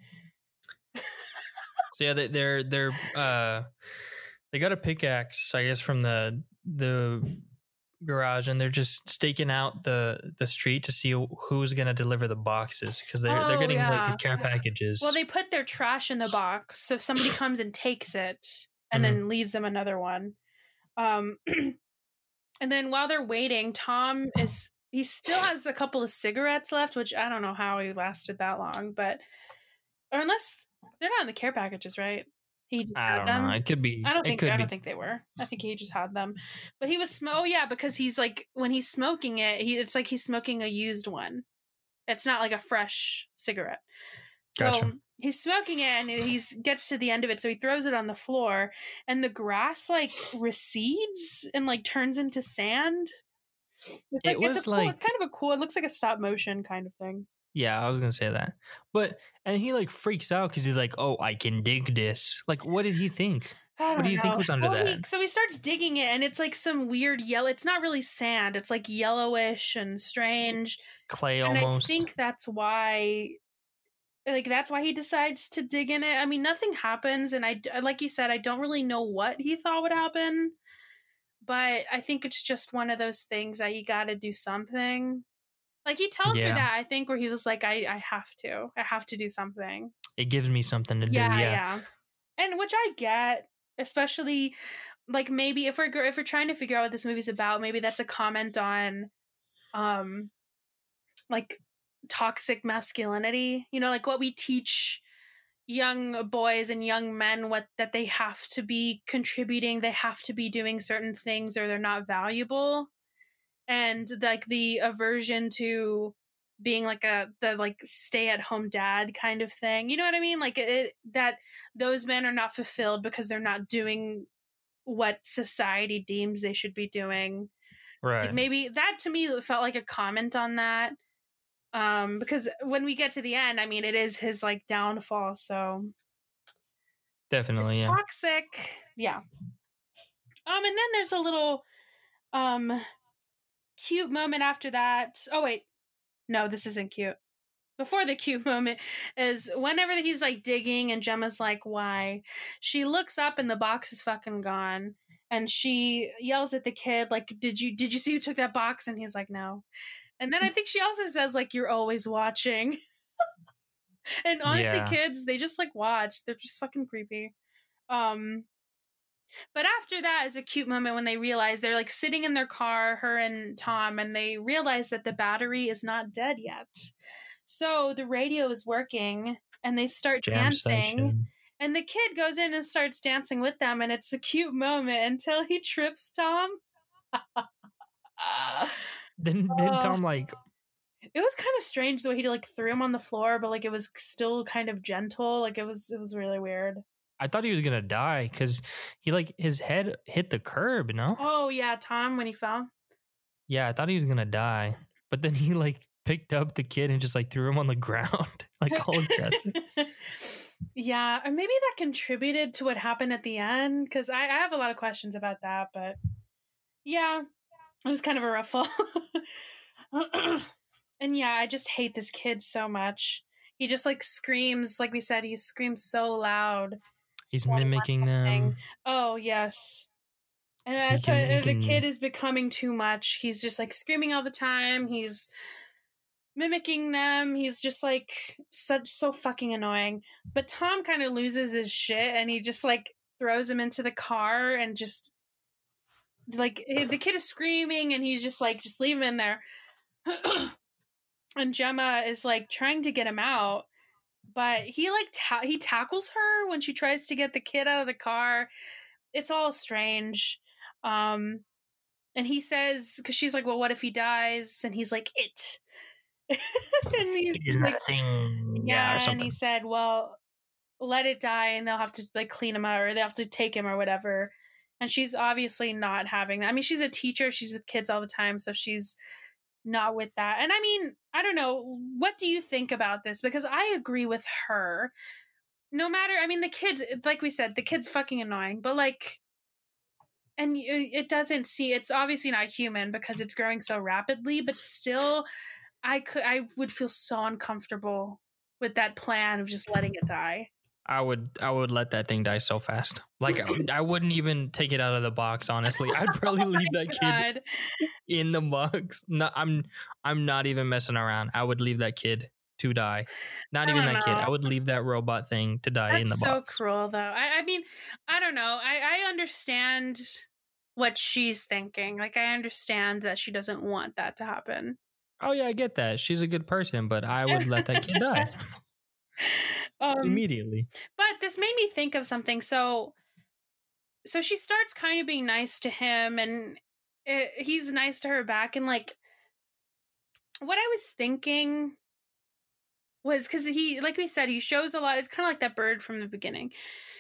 B: So yeah, they, they're they're uh they got a pickaxe, I guess, from the the garage, and they're just staking out the the street to see who's gonna deliver the boxes because they're they're
A: Oh,
B: getting like
A: yeah.
B: these care packages.
A: Well, they put their trash in the box, so somebody comes and takes it and
B: Mm-hmm.
A: then leaves them another one. Um, and then while they're waiting, Tom is he still has a couple of cigarettes left, which I don't know how he lasted that long, but or unless they're not in the care packages, right? He just
B: I
A: had
B: don't
A: them.
B: know. It could be.
A: I don't think I don't think they were. I think he just had them. But he was sm- oh yeah, because he's like when he's smoking it, he it's like he's smoking a used one. It's not like a fresh cigarette.
B: Gotcha.
A: So he's smoking it and he's gets to the end of it, so he throws it on the floor and the grass like recedes and like turns into sand. It's
B: It
A: like, it's
B: was
A: cool,
B: like-
A: it's kind of a cool. It looks like a stop motion kind of thing.
B: Yeah, I was gonna say that, but and he like freaks out because he's like, "Oh, I can dig this." Like, what did he think? What do you think was under
A: Well, he-
B: that?
A: so he starts digging it, and it's like some weird yellow. It's not really sand. It's like yellowish and strange.
B: Clay
A: And
B: almost.
A: I think that's why, like, that's why he decides to dig in it. I mean, nothing happens, and I, uh, like you said, I don't really know what he thought would happen, but I think it's just one of those things that you got to do something. Like he tells
B: Yeah.
A: me that I think where he was like, I, I have to, I have to do something
B: it gives me something to
A: yeah,
B: do.
A: yeah,
B: Yeah,
A: and which I get, especially like maybe if we're if we're trying to figure out what this movie's about, maybe that's a comment on, um, like toxic masculinity. You know, like what we teach young boys and young men what that they have to be contributing, they have to be doing certain things, or they're not valuable, and like the aversion to being like a the like stay at home dad kind of thing. You know what I mean? Like it that those men are not fulfilled because they're not doing what society deems they should be doing.
B: right.
A: Like maybe that to me felt like a comment on that. Um because when we get to the end, I mean it is his like downfall, so
B: Definitely,
A: it's
B: yeah.
A: toxic. Yeah. Um and then there's a little um cute moment after that. Oh wait. No, this isn't cute. before the cute moment is whenever he's like digging and Gemma's like, why? She looks up and the box is fucking gone. And she yells at the kid, like, did you did you see who took that box? And he's like, no. And then I think she also says, like, you're always watching. and honestly,
B: Yeah.
A: kids, they just like watch. They're just fucking creepy. Um but after that is a cute moment when they realize they're like sitting in their car, her and Tom, and they realize that the battery is not dead yet. So the radio is working and they start
B: Jam
A: dancing.
B: session.
A: And the kid goes in and starts dancing with them, and it's a cute moment until he trips Tom.
B: Then then
A: Oh.
B: Tom like
A: it was kind of strange the way he like threw him on the floor, but like it was still kind of gentle. Like it was it was really weird.
B: I thought he was gonna die because he like his head hit the curb. No,
A: Oh yeah, Tom when he fell.
B: yeah, I thought he was gonna die, but then he like picked up the kid and just like threw him on the ground, like all aggressive.
A: yeah, or maybe that contributed to what happened at the end because I, I have a lot of questions about that, but yeah, it was kind of a ruffle. and yeah, I just hate this kid so much. He just like screams, like we said, he screams so loud.
B: He's mimicking them.
A: Oh yes. And I
B: He can-
A: the kid is becoming too much. He's just like screaming all the time. He's mimicking them. He's just like such so fucking annoying. But Tom kind of loses his shit and he just like throws him into the car and just like the kid is screaming and he's just like just leave him in there. and Gemma is like trying to get him out but he like ta- he tackles her when she tries to get the kid out of the car. It's all strange um and he says because she's like well what if he dies? and he's like it. And he's like,
B: that a thing?
A: yeah,
B: or
A: and he said well let it die and they'll have to like clean him out or they have to take him or whatever. And she's obviously not having that i mean she's a teacher she's with kids all the time so she's not with that and i mean i don't know what do you think about this? Because i agree with her. No matter i mean the kids like we said the kid's fucking annoying but like and it doesn't see it's obviously not human because it's growing so rapidly but still i could i would feel so uncomfortable with that plan of just letting it die
B: I would I would let that thing die so fast. Like I, wouldn't even take it out of the box. Honestly, I'd probably oh leave that kid in the box. No, I'm I'm not even messing around. I would leave that kid to die. Not even that kid. I would leave that robot thing to die in the
A: That's so
B: box.
A: cruel, though. I, I mean, I don't know. I, I understand what she's thinking. Like, I understand that she doesn't want that to happen.
B: Oh yeah, I get that. She's a good person, but I would let that kid die
A: Um,
B: immediately.
A: but this made me think of something. So, so she starts kind of being nice to him, and it, he's nice to her back. And like, what I was thinking was because he, like we said, he shows a lot. It's kind of like that bird from the beginning.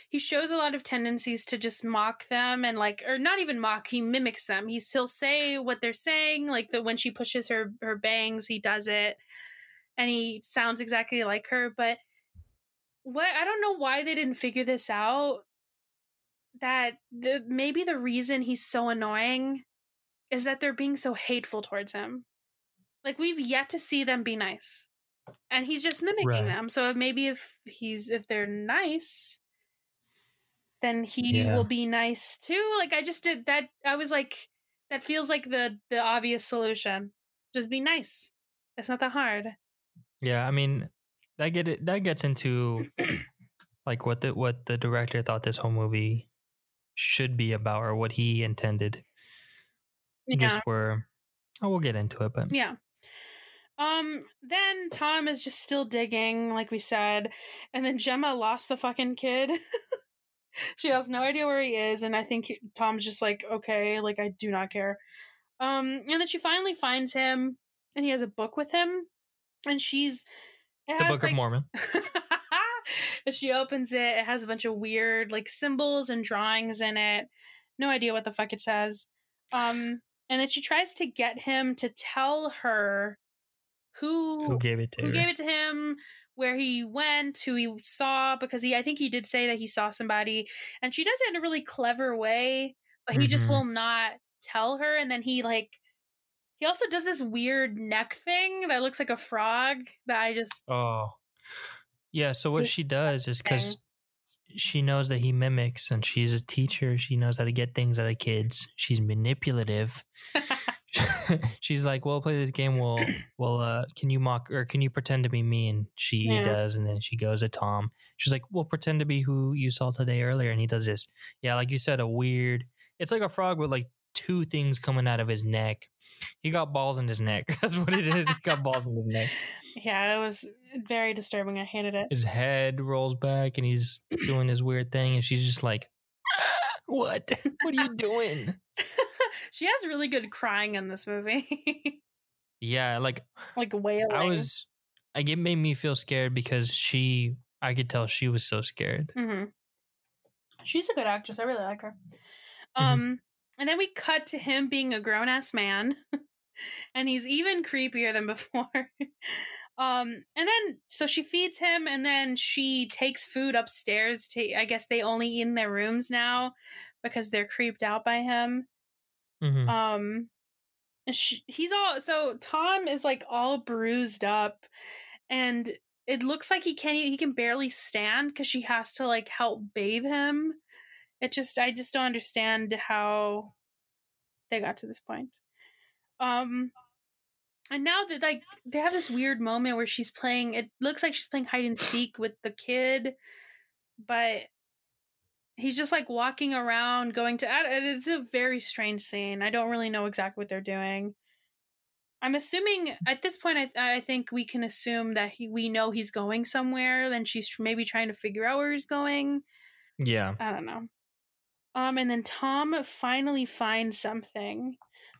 A: He shows a lot of tendencies to just mock them and like, or not even mock. He mimics them. He still say what they're saying. Like the when she pushes her her bangs, he does it, and he sounds exactly like her. But what I don't know why they didn't figure this out. That the maybe the reason he's so annoying is that they're being so hateful towards him. Like we've yet to see them be nice. And he's just mimicking
B: Right.
A: them. So maybe if he's if they're nice, then he
B: Yeah.
A: will be nice too. Like I just did that I was like that feels like the the obvious solution. Just be nice. It's not that hard.
B: Yeah, I mean that get it that gets into like what the what the director thought this whole movie should be about or what he intended.
A: Yeah.
B: Just where oh we'll get into it, but
A: Yeah. Um, then Tom is just still digging, like we said, and then Gemma lost the fucking kid. she has no idea where he is, and I think he- Tom's just like, okay, like I do not care. Um, and then she finally finds him, and he has a book with him, and she's
B: the Book of Mormon.
A: She opens it, it has a bunch of weird like symbols and drawings in it. No idea what the fuck it says. Um, and then she tries to get him to tell her who
B: Who gave it to
A: who
B: her?
A: gave it to him, where he went, who he saw, because he I think he did say that he saw somebody, and she does it in a really clever way, but he just
B: Mhm.
A: will not tell her, and then he like He also does this weird neck thing that looks like a frog that I just
B: Oh, yeah. So what she does is because she knows that he mimics, and she's a teacher. She knows how to get things out of kids. She's manipulative. she's like, "We'll play this game. We'll, well, uh, can you mock or can you pretend to be me?" And she
A: Yeah.
B: does, and then she goes to Tom. She's like, "We'll pretend to be who you saw today earlier," and he does this. Yeah, like you said, a weird. It's like a frog with like two things coming out of his neck. He got balls in his neck. That's what it is. He got balls in his neck.
A: yeah, it was very disturbing. I hated it.
B: His head rolls back, and he's doing this weird thing, and she's just like, "What? What are you doing?"
A: she has really good crying in this movie.
B: Yeah, like
A: like wailing.
B: I was like it made me feel scared because she I could tell she was so scared.
A: hmm She's a good actress. I really like her.
B: Mhm.
A: Um, and then we cut to him being a grown ass man, and he's even creepier than before. um, and then so she feeds him, and then she takes food upstairs. To I guess they only eat in their rooms now because they're creeped out by him.
B: Mhm.
A: Um, she, he's all so Tom is like all bruised up, and it looks like he can't he can barely stand because she has to like help bathe him. It just I just don't understand how they got to this point. Um, and now that like they have this weird moment where she's playing. It looks like she's playing hide and seek with the kid, but he's just like walking around going to it's a very strange scene i don't really know exactly what they're doing i'm assuming at this point i, I think we can assume that he, we know he's going somewhere then she's maybe trying to figure out where he's going
B: Yeah.
A: i don't know um and then tom finally finds something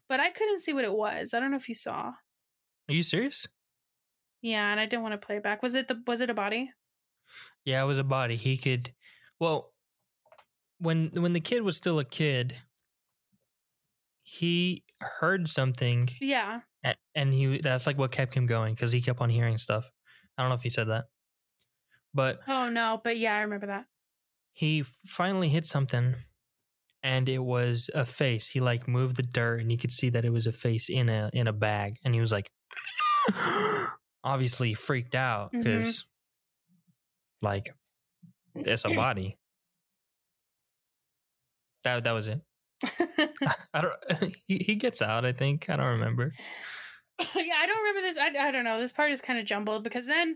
A: but i couldn't see what it was i don't know if you saw
B: Are you serious?
A: yeah and i didn't want to play it back was it the was it a body
B: Yeah, it was a body. He could well when when the kid was still a kid, he heard something
A: yeah
B: and he that's like what kept him going because he kept on hearing stuff. I don't know if he said that. But
A: oh no but yeah i remember that
B: he finally hit something and it was a face. He like moved the dirt and you could see that it was a face in a in a bag. And he was like obviously freaked out
A: mm-hmm.
B: because like it's a body. That that was it. I don't he, he gets out i think. I don't remember.
A: Yeah, I don't remember this. I, I don't know. This part is kind of jumbled because then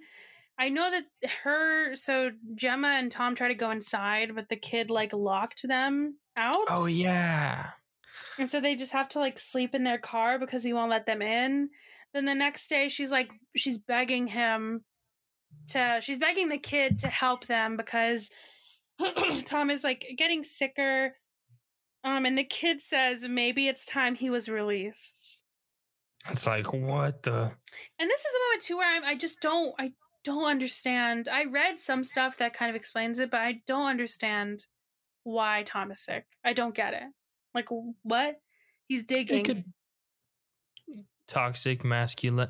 A: I know that her, so Gemma and Tom try to go inside, but the kid like locked them out.
B: oh yeah
A: And so they just have to like sleep in their car because he won't let them in. Then the next day, she's like, she's begging him to, she's begging the kid to help them because Tom is like getting sicker. Um, and the kid says maybe it's time he was released.
B: it's like what the
A: And this is a moment too where I'm, I just don't, I don't understand. I read some stuff that kind of explains it, but I don't understand why Tom is sick. I don't get it. Like what? He's digging.
B: it could toxic masculine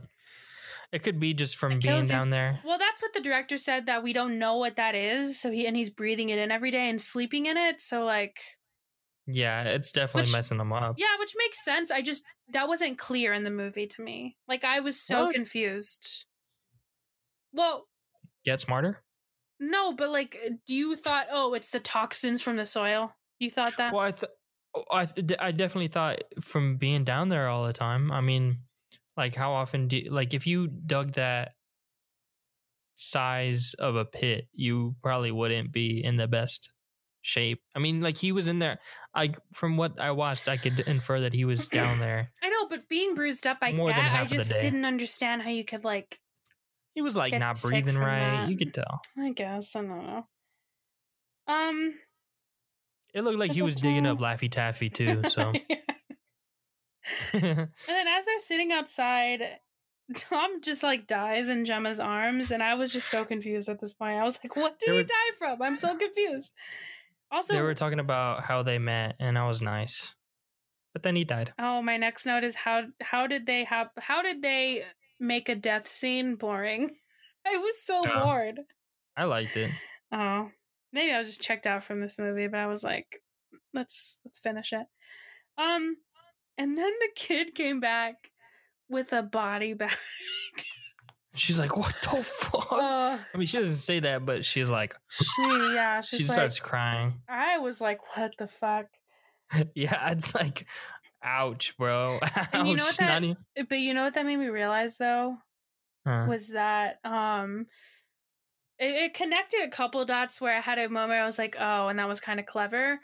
B: it could be just from being
A: you.
B: down there
A: Well, that's what the director said that we don't know what that is. So he and he's breathing it in every day and sleeping in it. So like,
B: Yeah, it's definitely
A: Which-
B: messing them up.
A: yeah, which makes sense. I just that wasn't clear in the movie to me. Like I was so
B: What?
A: confused. Well,
B: Get smarter.
A: No, but like, uh, do you thought, oh, it's the toxins from the soil? You thought that?
B: Well, I th- oh, I th- I definitely thought from being down there all the time. I mean, like how often do you, like if you dug that size of a pit, you probably wouldn't be in the best shape. I mean, like he was in there. I from what I watched, I could infer that he was down there.
A: I know, but being bruised up, I
B: More than
A: get. I
B: half of the
A: just didn't understand how you could like.
B: He was like not breathing right.
A: that.
B: You could tell.
A: I guess I don't know. Um.
B: It looked like he was digging up Laffy Taffy too. So
A: And then as they're sitting outside, Tom just like dies in Gemma's arms, and I was just so confused at this point. I was like, "What did
B: They
A: he
B: were-
A: die from?" I'm so confused. Also,
B: they were talking about how they met, and I was nice, but then he died.
A: oh, my next note is how how did they have how did they make a death scene boring? I was so
B: Oh.
A: bored.
B: I liked it.
A: Oh, maybe I was just checked out from this movie, but I was like, let's let's finish it. Um, and then the kid came back with a body bag.
B: She's like, "What the fuck?"
A: uh,
B: I mean, she doesn't say that, but she's like,
A: she yeah, she's
B: she
A: like,
B: starts crying.
A: I was like, what the fuck?
B: yeah, it's like, ouch, bro. Ouch.
A: And you know what that-
B: even-
A: But you know what that made me realize though
B: Huh.
A: was that um it, it connected a couple dots where I had a moment I was like, oh, and that was kind of clever.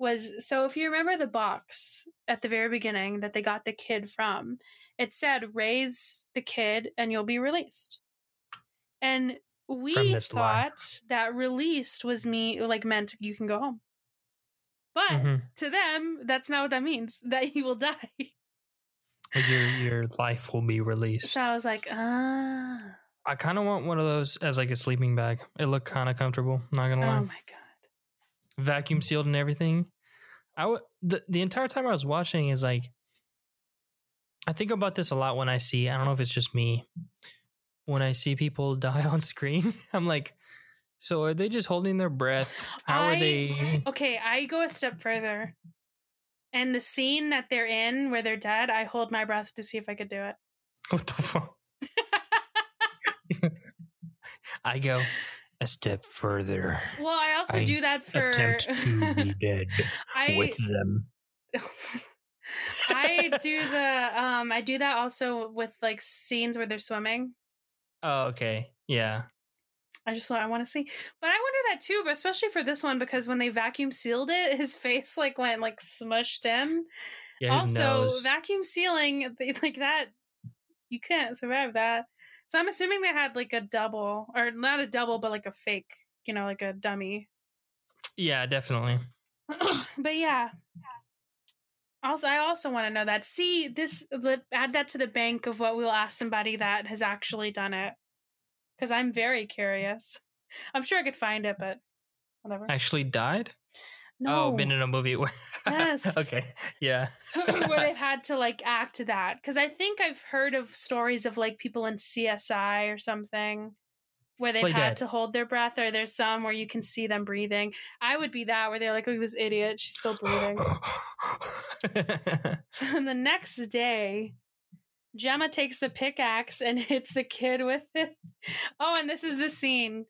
A: Was so if you remember the box at the very beginning that they got the kid from, it said raise the kid and you'll be released. And we thought
B: life.
A: that released was me like meant you can go home. But
B: Mhm.
A: to them, that's not what that means. That you will die.
B: Like, Your your life will be released.
A: So I was like, ah.
B: I kind of want one of those as like a sleeping bag. It looked kind of comfortable. Not gonna lie.
A: Oh my god.
B: vacuum sealed and everything. I w- the the entire time I was watching is like, I think about this a lot when I see. I don't know if it's just me. When I see people die on screen, I'm like, so are they just holding their breath? How are they?
A: Okay, I go a step further. And the scene that they're in where they're dead, I hold my breath to see if I could do it.
B: What the fuck? I go a step further.
A: Well, I also
B: I
A: do that for
B: Attempt to be dead
A: I
B: with them.
A: I do the um I do that also with like scenes where they're swimming.
B: Oh, okay. Yeah.
A: I just thought I want to see. But I wonder that too, but especially for this one because when they vacuum sealed it, his face like went like smushed in.
B: Yeah.
A: Also,
B: nose.
A: vacuum sealing like that, you can't survive that. So I'm assuming they had like a double, or not a double, but like a fake, you know, like a dummy.
B: yeah, definitely.
A: but yeah. Also, I also want to know that. See, this add that to the bank of what we'll ask somebody that has actually done it, because I'm very curious. I'm sure I could find it, but whatever.
B: Actually died.
A: Oh, no,
B: Oh, been in a movie. where-
A: Yes.
B: okay. Yeah.
A: where they've had to like act that because i think i've heard of stories of like people in csi or something where they've
B: Play
A: had
B: dead.
A: to hold their breath or there's some where you can see them breathing i would be that where they're like look this idiot she's still breathing so the next day gemma takes the pickaxe and hits the kid with it. Oh and this is the scene.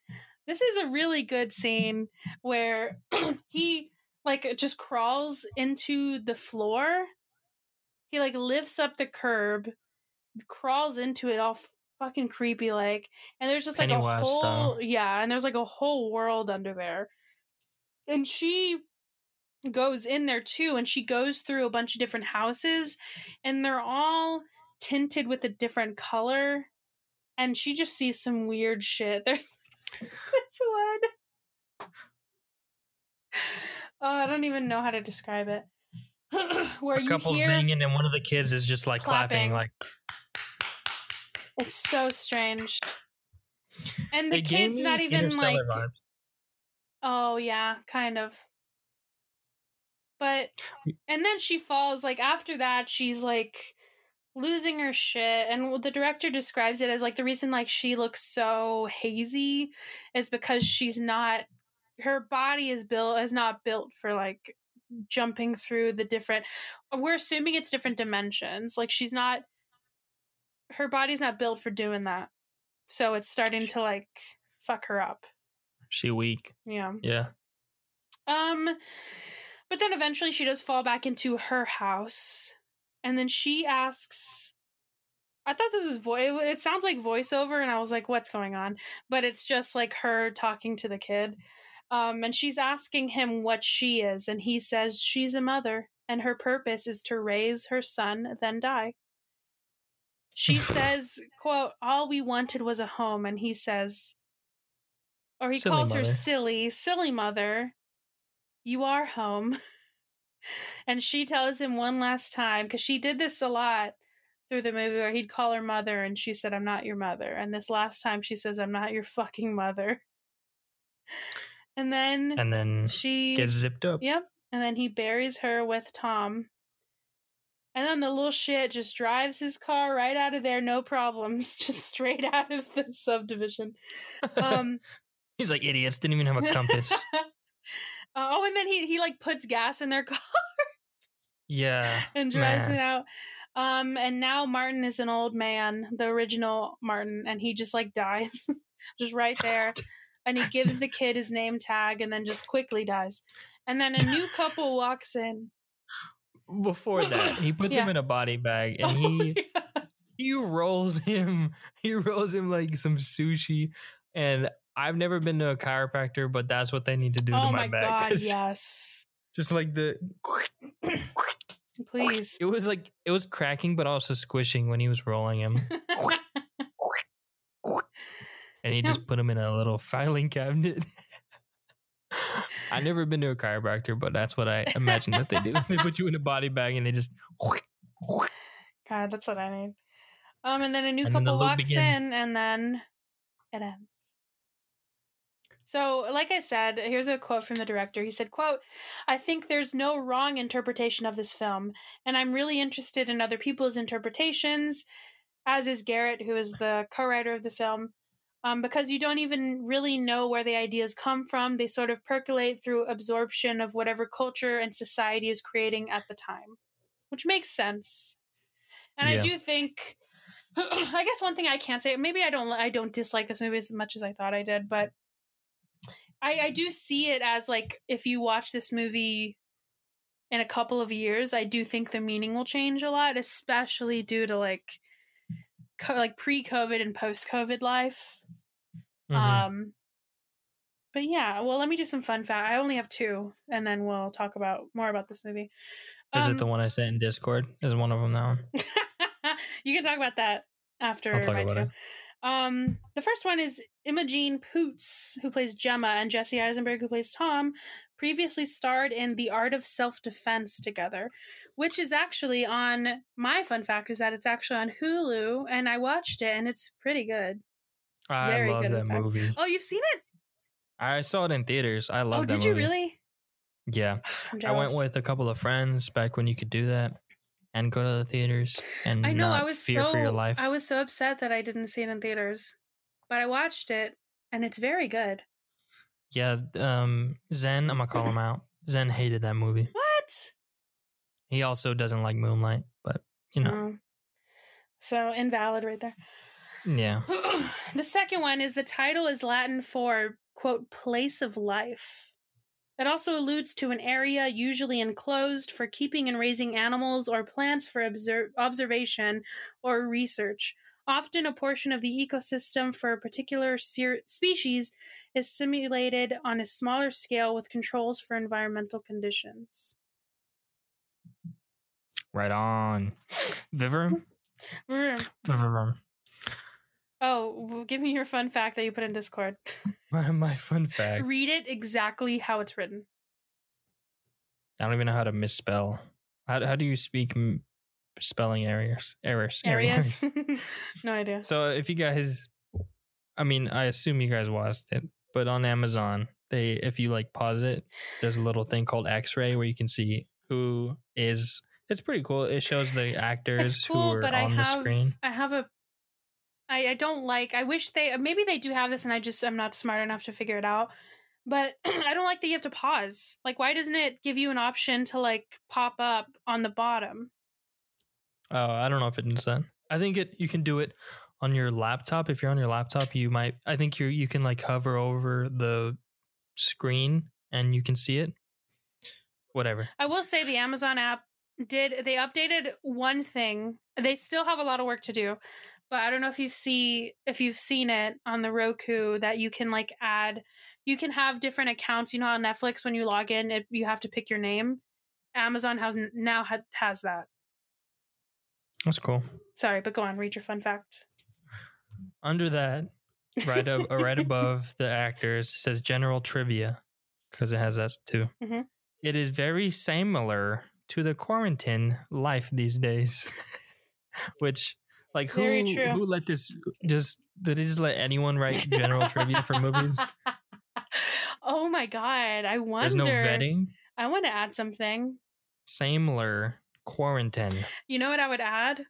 A: This is a really good scene where he like just crawls into the floor. He like lifts up the curb crawls into it all fucking creepy like and there's just like
B: Pennywise
A: a whole
B: style.
A: yeah and there's like a whole world under there. And she goes in there too and she goes through a bunch of different houses and they're all tinted with a different color and she just sees some weird shit there's this one oh i don't even know how to describe it where
B: a couple's banging and one of the kids is just like clapping,
A: Clapping.
B: like
A: it's so strange and the
B: it
A: kid's not even like
B: vibes.
A: Oh yeah, kind of. But and then she falls like after that she's like losing her shit and the director describes it as like the reason like she looks so hazy is because she's not her body is built is not built for like jumping through the different we're assuming it's different dimensions like she's not her body's not built for doing that so it's starting to like fuck her up
B: She weak.
A: yeah
B: Yeah.
A: um, but then eventually she does fall back into her house, and then she asks. I thought this was voice. It sounds like voiceover, and I was like, "What's going on?" But it's just like her talking to the kid, um, and she's asking him what she is, and he says she's a mother, and her purpose is to raise her son, then die. She says, "quote All we wanted was a home," and he says, or he
B: Silly
A: calls her silly, silly mother. You are home. and she tells him one last time, because she did this a lot through the movie where he'd call her mother and she said, I'm not your mother. And this last time she says, I'm not your fucking mother. And then
B: And then
A: she.
B: gets zipped up.
A: Yep. And then he buries her with Tom. And then the little shit just drives his car right out of there, no problems, just straight out of the subdivision. Um,
B: He's like idiots. Didn't even have a compass.
A: oh, and then he he like puts gas in their car
B: yeah.
A: and drives
B: man.
A: it out. Um, and now Martin is an old man, the original Martin, and he just like dies, just right there. and he gives the kid his name tag, and then just quickly dies. And then a new couple walks in.
B: Before that, he puts
A: Yeah.
B: him in a body bag and
A: Oh,
B: he
A: yeah.
B: he rolls him. He rolls him like some sushi. And I've never been to a chiropractor, but that's what they need to do to
A: oh
B: my,
A: my
B: back.
A: god,
B: 'cause
A: yes.
B: Just like the
A: Please.
B: it was like it was cracking, but also squishing when he was rolling him. and he
A: Yeah.
B: just put him in a little filing cabinet. I've never been to a chiropractor, but that's what I imagine that they do. They put you in a body bag and they just
A: God, that's what I need. Um, and then a new
B: And then the
A: couple walks
B: begins.
A: in, and then it ends. So, like I said, here's a quote from the director. He said, "quote I think there's no wrong interpretation of this film, and I'm really interested in other people's interpretations, as is Garret, who is the co-writer of the film." Um, because you don't even really know where the ideas come from. They sort of percolate through absorption of whatever culture and society is creating at the time, which makes sense. And I do think, I guess one thing I can't say, maybe I don't, I don't dislike this movie as much as I thought I did, but I, I do see it as like if you watch this movie in a couple of years, I do think the meaning will change a lot, especially due to like, co- like pre-COVID and post-COVID life.
B: Mhm.
A: Um, but yeah, well, let me do some fun fact. I only have two, and then we'll talk about more about this movie.
B: Is
A: Um,
B: it the one I sent in Discord? Is one of them that one?
A: you can talk about that after my
B: about
A: two. Um, the first one is Imogen Poots, who plays Gemma, and Jesse Eisenberg, who plays Tom, previously starred in The Art of Self Defense together, which is actually on. My fun fact is that it's actually on Hulu, and I watched it, and it's pretty good.
B: I
A: Very
B: love
A: good,
B: that movie.
A: Oh, you've seen it?
B: I saw it in theaters. I love
A: oh, did you really?
B: Yeah.
A: I'm
B: went with a couple of friends back when you could do that and go to the theaters and
A: I know I was
B: fear
A: so
B: for your life.
A: I was so upset that I didn't see it in theaters, but I watched it, and it's very good.
B: yeah, um Zen, I'm gonna call him out. Zen hated that movie.
A: What?
B: He also doesn't like Moonlight, but you know,
A: Oh. So invalid right there.
B: yeah.
A: the second one is the title is Latin for quote place of life. It also alludes to an area usually enclosed for keeping and raising animals or plants for obser- observation or research. Often, a portion of the ecosystem for a particular ser- species is simulated on a smaller scale with controls for environmental conditions.
B: Right on. Viver? Viver.
A: Oh, give me your fun fact that you put in Discord.
B: My, my fun fact.
A: Read it exactly how it's written.
B: I don't even know how to misspell. How, how do you speak m- spelling errors? Errors.
A: Areas. no idea.
B: So if you guys, I mean, I assume you guys watched it, but on Amazon, they if you like pause it, there's a little thing called X-ray where you can see who is. It's pretty cool. It shows the actors
A: cool,
B: who are
A: but I
B: on the screen.
A: I have a I, I don't like I wish they maybe they do have this and I just I'm not smart enough to figure it out. But I don't like that you have to pause. Like why doesn't it give you an option to like pop up on the bottom?
B: Oh, I don't know if it does that. I think it. You can do it on your laptop. If you're on your laptop, you might. I think you you can like hover over the screen and you can see it. Whatever.
A: I will say the Amazon app did they updated one thing. They still have a lot of work to do, but I don't know if you've see if you've seen it on the Roku that you can like add you can have different accounts. You know how Netflix when you log in it, you have to pick your name. Amazon has now ha- has that.
B: That's cool.
A: Sorry, but go on, read your fun fact.
B: Under that, right up, uh, right above the actors it says general trivia because it has that too.
A: Mhm.
B: It is very similar to the quarantine life these days, which like who
A: Very true.
B: who let this just did it just let anyone write general trivia for movies?
A: oh my god, I wonder.
B: There's no vetting.
A: I want to add something.
B: Similar quarantine.
A: You know what I would add?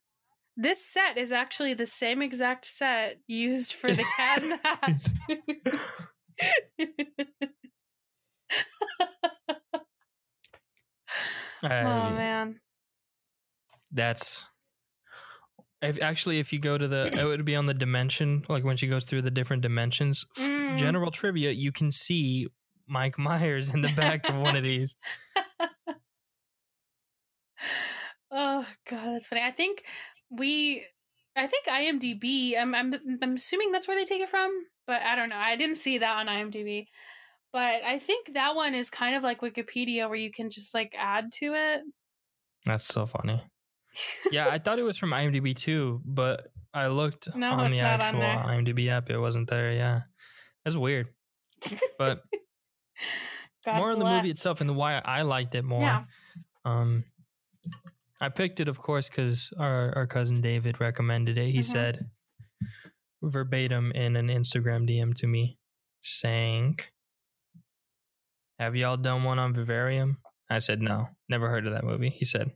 A: This set is actually the same exact set used for the cat in the hat.
B: Uh,
A: oh man.
B: That's If, actually, if you go to the, it would be on the dimension, like when she goes through the different dimensions.
A: Mm.
B: General trivia, you can see Mike Myers in the back of one of these.
A: oh god, that's funny. I think we I think IMDb, I'm I'm I'm assuming that's where they take it from, but I don't know. I didn't see that on IMDb. But I think that one is kind of like Wikipedia where you can just like add to it.
B: That's so funny. Yeah, I thought it was from IMDb too, but I looked
A: No,
B: on the
A: on
B: actual
A: there.
B: IMDb app. It wasn't there. Yeah, that's weird. But more on the movie itself
A: blessed.
B: and why I liked it more.
A: Yeah.
B: Um, I picked it, of course, because our, our cousin David recommended it. He
A: Mhm.
B: said verbatim in an Instagram DM to me saying, Have y'all done one on Vivarium? I said, No, never heard of that movie. He said,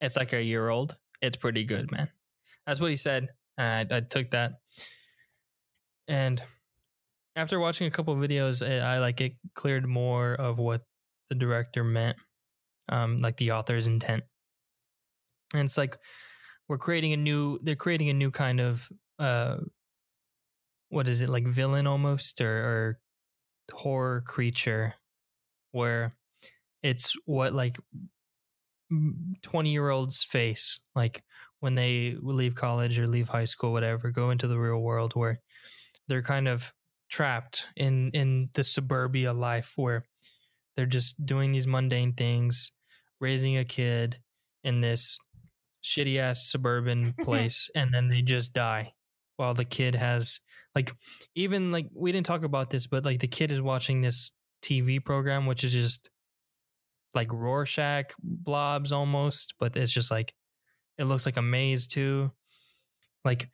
B: It's like a year old. It's pretty good, man. That's what he said. I, I took that. And after watching a couple videos, I, I like it cleared more of what the director meant, um, like the author's intent. And it's like we're creating a new. They're creating a new kind of uh, what is it like villain almost or, or horror creature, where it's what like twenty year olds face like when they leave college or leave high school, whatever, go into the real world where they're kind of trapped in in the suburbia life where they're just doing these mundane things, raising a kid in this shitty ass suburban place, and then they just die while the kid has like even like we didn't talk about this, but like the kid is watching this TV program, which is just like Rorschach blobs almost, but it's just like it looks like a maze too. Like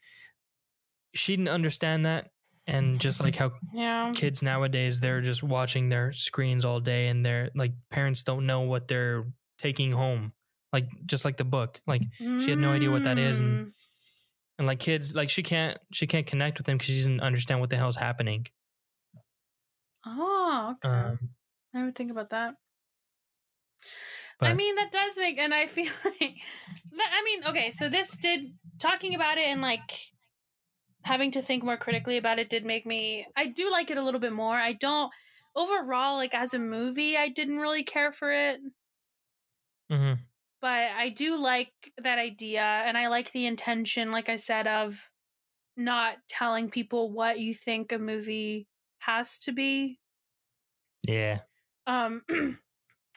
B: she didn't understand that. And just like how
A: Yeah.
B: kids nowadays, they're just watching their screens all day and they're like parents don't know what they're taking home. Like just like the book. Like she had no idea what that is and-
A: Mm.
B: and like kids like she can't she can't connect with them because she doesn't understand what the hell's happening.
A: Oh, okay.
B: Um
A: I didn't think about that.
B: But
A: I mean, that does make, and I feel like, that, I mean, okay, so this did, talking about it and like having to think more critically about it did make me, I do like it a little bit more. I don't, overall, like as a movie, I didn't really care for it,
B: mhm.
A: but I do like that idea and I like the intention, like I said, of not telling people what you think a movie has to be.
B: yeah.
A: Um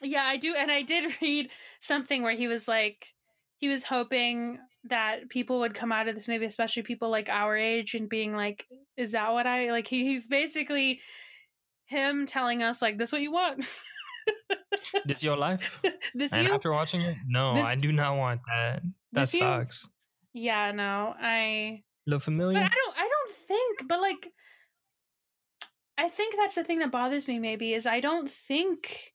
A: yeah, I do and I did read something where he was like he was hoping that people would come out of this movie, especially people like our age and being like, is that what I like he, he's basically him telling us like this what you want.
B: This your life?
A: this
B: and
A: you?
B: after watching it, no,
A: This-
B: I do not want that. That
A: this you?
B: sucks.
A: yeah, no. I
B: Look
A: but
B: familiar?
A: I don't I don't think but like I think that's the thing that bothers me maybe is I don't think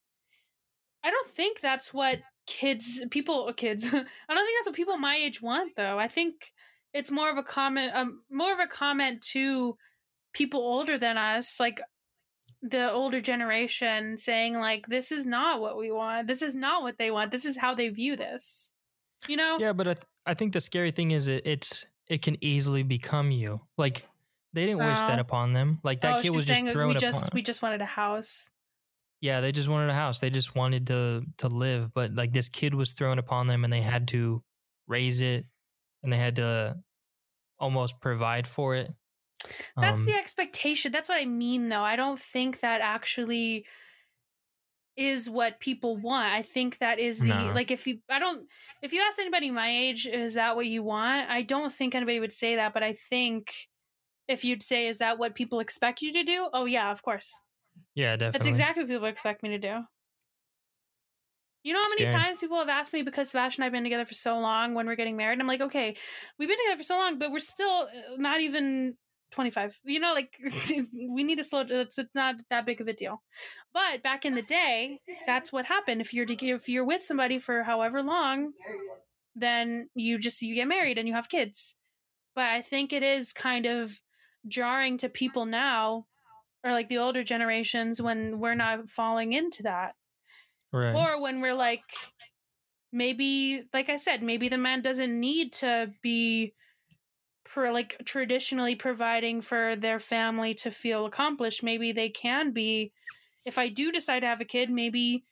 A: I don't think that's what kids people kids I don't think that's what people my age want though. I think it's more of a comment um more of a comment to people older than us like the older generation saying like this is not what we want. This is not what they want. This is how they view this. You know?
B: Yeah, but I, I think the scary thing is it, it's it can easily become you. Like they didn't wish that upon them. Like that
A: oh,
B: kid was just
A: saying
B: thrown
A: we just
B: upon.
A: we just wanted a house.
B: Yeah, they just wanted a house. They just wanted to to live, but like this kid was thrown upon them, and they had to raise it, and they had to almost provide for it.
A: That's
B: Um,
A: the expectation. That's what I mean, though. I don't think that actually is what people want. I think that is the
B: No.
A: like if you I don't if you ask anybody my age, is that what you want? I don't think anybody would say that, but I think if you'd say, is that what people expect you to do? Oh yeah, of course.
B: Yeah, definitely.
A: That's exactly what people expect me to do. You know how many
B: Scary.
A: times people have asked me because Sebastian and I've been together for so long when we're getting married? And I'm like, okay, we've been together for so long, but we're still uh, not even 25. You know, like we need to slow. It's not that big of a deal. But back in the day, that's what happened. If you're if you're with somebody for however long, then you just you get married and you have kids. But I think it is kind of jarring to people now or like the older generations when we're not falling into that.
B: Right.
A: or when we're like maybe like i said maybe the man doesn't need to be per, like traditionally providing for their family to feel accomplished. Maybe they can be if i do decide to have a kid maybe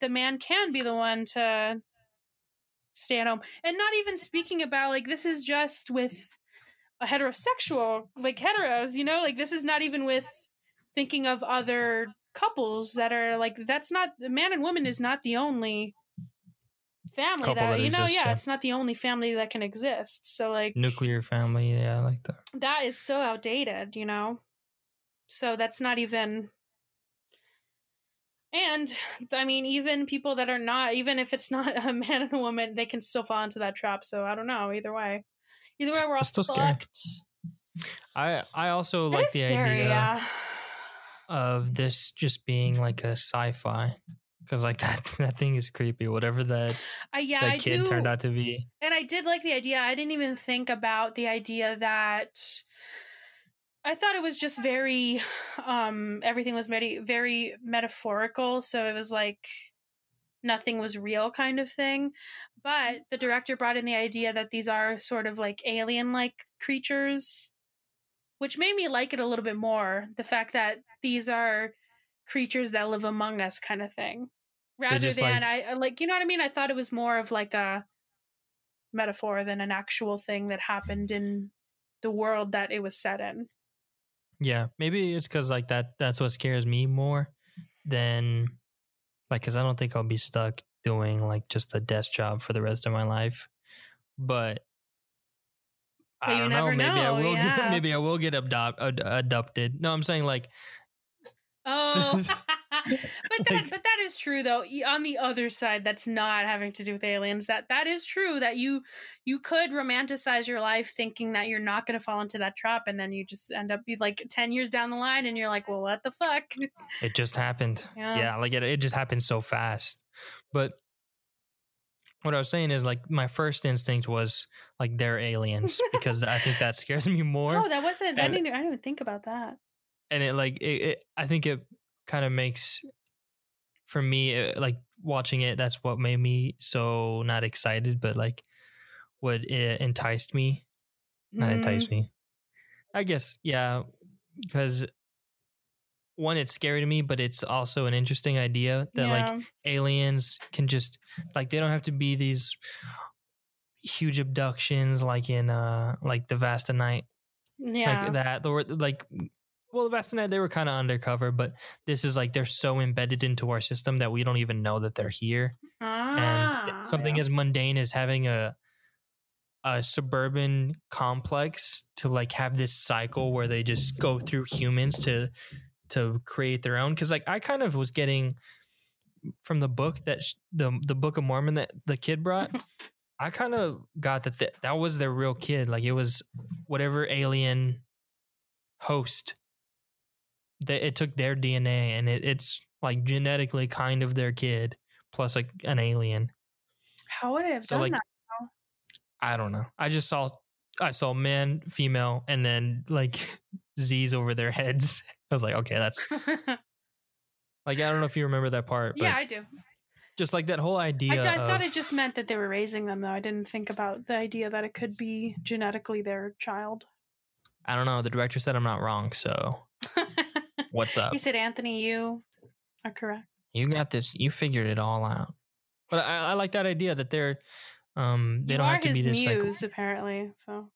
A: the man can be the one to stay at home. And not even speaking about like this is just with a heterosexual like heteros you know like this is not even with thinking of other couples that are like that's not man and woman is not the only family
B: Couple
A: that,
B: that
A: you know
B: exists,
A: yeah
B: yeah.
A: it's not the only family that can exist so like
B: Nuclear family, yeah, I like that.
A: that is so outdated you know so that's not even and i mean even people that are not even if it's not a man and a woman they can still fall into that trap so i don't know either way either way we're all
B: It's still scary.
A: fucked
B: I I also
A: It
B: like the
A: scary,
B: idea
A: yeah
B: of this just being like a sci-fi because like that that thing is creepy. Whatever that
A: Uh, yeah,
B: that
A: I
B: kid
A: do.
B: turned out to be.
A: and I did like the idea. I didn't even think about the idea that I thought it was just very um everything was very very metaphorical, so it was like nothing was real kind of thing. But the director brought in the idea that these are sort of like alien like creatures, which made me like it a little bit more. The fact that these are creatures that live among us kind of thing. Rather than
B: like-
A: I uh, like you know what I mean? I thought it was more of like a metaphor than an actual thing that happened in the world that it was set in.
B: Yeah, maybe it's because like that. That's what scares me more than like because I don't think I'll be stuck doing like just a desk job for the rest of my life. But
A: But
B: I don't know. Maybe I will.
A: yeah.
B: Get, maybe I will get adopt, ad- adopted. No, I'm saying like
A: Oh, but that
B: Like-
A: but that is true though. On the other side, that's not having to do with aliens. That that is true that you you could romanticize your life thinking that you're not going to fall into that trap, and then you just end up like ten years down the line, and you're like, well, what the fuck?
B: it just happened.
A: Yeah.
B: Yeah, like it, it just happened so fast. But what I was saying is like my first instinct was like they're aliens because I think that scares me more.
A: Oh, that wasn't. I didn't. I didn't even think about that.
B: and it like it, it i think it kind of makes for me it, like watching it that's what made me so not excited but like what it enticed me not
A: Mhm.
B: enticed me i guess yeah because one it's scary to me but it's also an interesting idea that like aliens can just like they don't have to be these huge abductions like in uh like the Vast of Night
A: yeah.
B: like that. The word like well, the vast night they were kind of undercover, but this is like they're so embedded into our system that we don't even know that they're here.
A: ah,
B: and something
A: yeah.
B: as mundane as having a a suburban complex to like have this cycle where they just go through humans to to create their own because like i kind of was getting from the book that sh- the the book of mormon that the kid brought i kind of got that th- that was their real kid like it was whatever alien host that it took their dna and it, it's like genetically kind of their kid plus like an alien
A: How would it have
B: so
A: done
B: like
A: that?
B: I don't know. I just saw I saw man, female, and then like Z's over their heads. I was like, okay, that's like I don't know if you remember that part, but
A: yeah, I do.
B: just like that whole idea.
A: I thought
B: of-
A: it just meant that they were raising them, though. I didn't think about the idea that it could be genetically their child.
B: I don't know. The director said I'm not wrong, so what's up?
A: he said, "Anthony, you are correct."
B: You got this. You figured it all out. But I, I like that idea that they're um they
A: you
B: don't have to be this like
A: muse, apparently. So